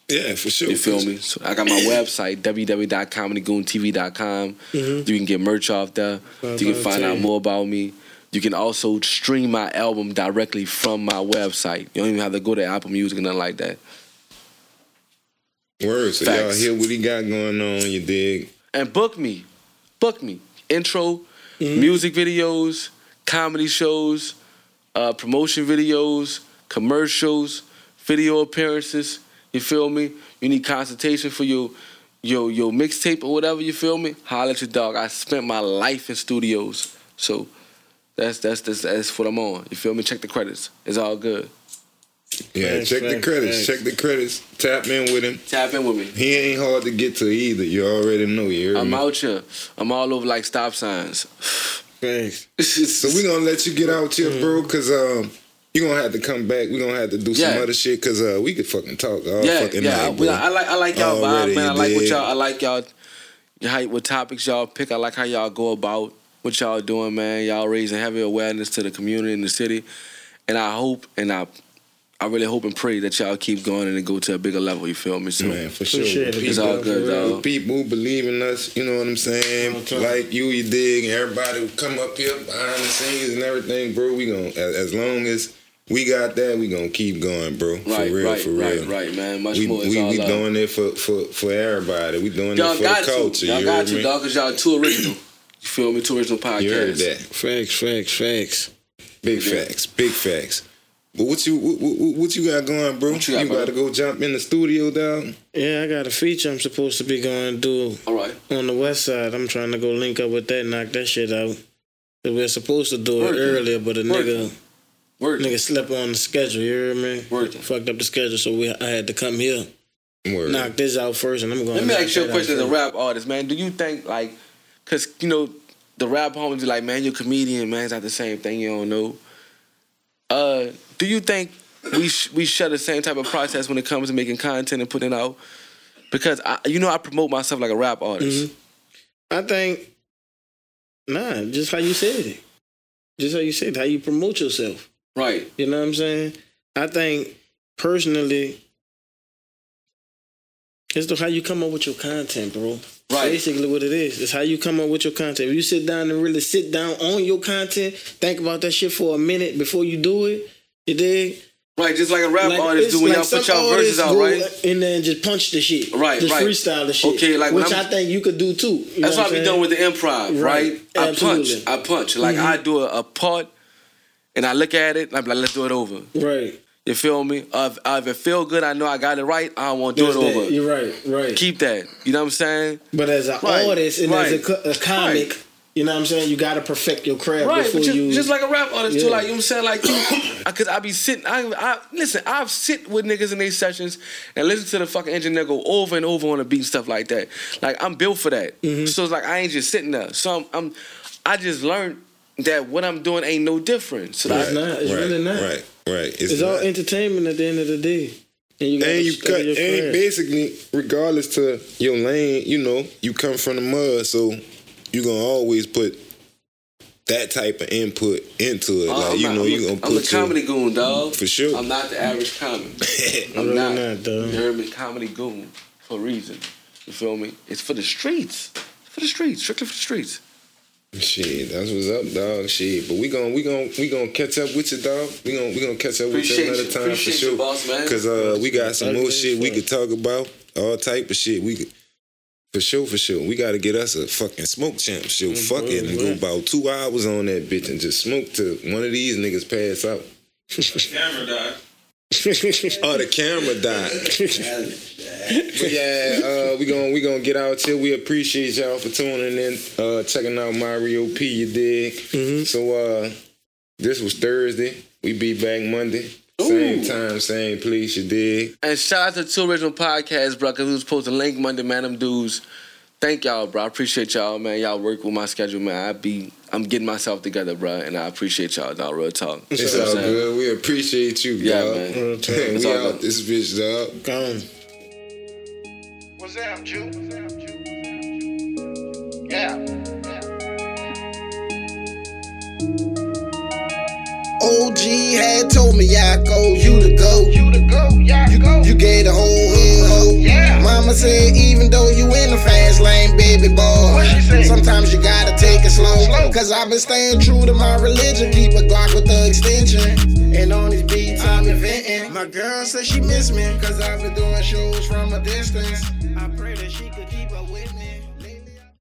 Yeah, for sure. You feel me? So I got my website, www.comedygoontv.com. You can get merch off there. You can find out more about me. You can also stream my album directly from my website. You don't even have to go to Apple Music or nothing like that. Word. So y'all hear what he got going on. You dig? And book me. Book me. intro, music videos, comedy shows, uh, promotion videos, commercials, video appearances. You feel me? You need consultation for your your your mixtape or whatever. You feel me? Holla at your dog. I spent my life in studios, so that's that's that's, that's what I'm on. You feel me? Check the credits. It's all good. Yeah, Facts, check the credits. facts. Check the credits. Tap in with him. Tap in with me. He ain't hard to get to either. You already know. You heard I'm me? out here. I'm all over like stop signs. [SIGHS] Thanks. So we gonna let you get out here, bro, cause um, you gonna have to come back. We gonna have to do some Yeah. other shit, cause uh, we could fucking talk all yeah, fucking yeah. night, I, bro. I like I like y'all Already, vibe, man. I you like what y'all. I like y'all. How, what topics y'all pick? I like how y'all go about what y'all doing, man. Y'all raising heavy awareness to the community and the city, and I hope and I. I really hope and pray that y'all keep going and go to a bigger level. You feel me? So Man, for sure. Appreciate. People, It's all good, for dog. People who believe in us, you know what I'm saying? Okay. Like you, you dig, and everybody who come up here behind the scenes and everything, bro. We gonna as, as long as we got that, we gonna keep going, bro. For right, real, right, for real. right, right, man. Much We more we, all we love. doing it for, for, for everybody. We doing Y'all it for got the culture. to. Y'all you got heard to, me? dog, because y'all too original. You feel me? Too original podcast. You heard that? Facts, facts, facts. Big Yeah. facts, big facts. But what you what, what, what you got going, bro? What you got, you brother? got to go jump in the studio, dog. Yeah, I got a feature I'm supposed to be going to do All right. on the west side. I'm trying to go link up with that, knock that shit out. we're supposed to do it Working. earlier, but a nigga Working. Nigga slept on the schedule. You hear me? Working. Fucked up the schedule, so we I had to come here, Word. knock this out first, and I'm going. To Let me ask you a question as a rap artist, man. Do you think like, cause you know, the rap homies be like, man, you're a comedian, man. It's not the same thing. You don't know. Uh, do you think we sh- we share the same type of process when it comes to making content and putting it out? Because I, you know, I promote myself like a rap artist. Mhm. I think, nah, just how you said it. Just how you said it, how you promote yourself. Right. You know what I'm saying? I think personally, it's the how you come up with your content, bro. Right. Basically, what it is, it's how you come up with your content. If you sit down and really sit down on your content, think about that shit for a minute before you do it. You dig? Right. Just like a rap Like, artist do when like y'all put y'all verses out, right? And then just punch the shit. Right, Just right. freestyle the shit. Okay, like which I'm- think you could do too. You That's know what I be doing with the improv, right? Right. I punch. I punch. Like mm-hmm. I do a, a part, and I look at it. I'm like, let's do it over. Right. You feel me? Uh, if, if it feel good, I know I got it right. I don't want to do That's it that. over. You're right. Right. Keep that. You know what I'm saying? But as an Right, artist and as a, a comic, right. you know what I'm saying? You got to perfect your craft Right. before just, you. just like a rap artist too. Like you know what I'm saying? Like you, [COUGHS] because I be sitting. I, I listen. I've sit with niggas in these sessions and listen to the fucking engineer go over and over on the beat and stuff like that. Like I'm built for that. Mm-hmm. So it's like I ain't just sitting there. So I'm. I'm I just learned that what I'm doing ain't no different. So It's not. It's right, really not. Right, right. It's, all entertainment at the end of the day. And you, and you cut and craft. basically regardless to your lane you know you come from the mud so you gonna always put that type of input into it Uh, like I'm you not- know I'm you a- gonna I'm a put your, comedy goon, dog. For sure. I'm not the average comic. [LAUGHS] I'm Really not. not, dog. You? Comedy goon for a reason. You feel me? It's for the streets. For the streets. Strictly for the streets. Shit that's what's up dog shit but we gonna we gonna we gonna catch up with you dog we gonna we gonna catch up with Appreciate you another time Appreciate for sure you, boss, man. cause uh we got some more shit we could talk about all type of shit we could for sure, for sure. We gotta get us a fucking smoke champ show. Fuck it and go about two hours on that bitch and just smoke till one of these niggas pass out. Camera died. [LAUGHS] Oh, the camera died. [LAUGHS] but yeah, uh, we gonna we gonna get out here. We appreciate y'all for tuning in, uh, checking out Mario P. You dig? So uh, this was Thursday. We be back Monday, same time, same place. You dig? And shout out to Two Original Podcasts, bro, because we was supposed to link Monday, man. Them dudes. Thank y'all, bro. I appreciate y'all, man. Y'all work with my schedule, man. I be, I'm getting myself together, bro, and I appreciate y'all, dog. Real talk. It's You know all what I'm saying? good. We appreciate you, Yeah, dog. man. Real talk. It's we all out good. this bitch, dog. Gone. What's up, Jew? Yeah. OG had told me I go, you to go. You to go, yeah, You, go. you gave the whole hood hope. Yeah. Mama said, even though you in the fast lane, baby boy, What she say? sometimes you gotta take it slow. Slow. Cause I've been staying true to my religion, keep a Glock with the extension. And on these beats, I'm inventing. My girl said she miss me, cause I've been doing shows from a distance. I pray that she could keep up with me.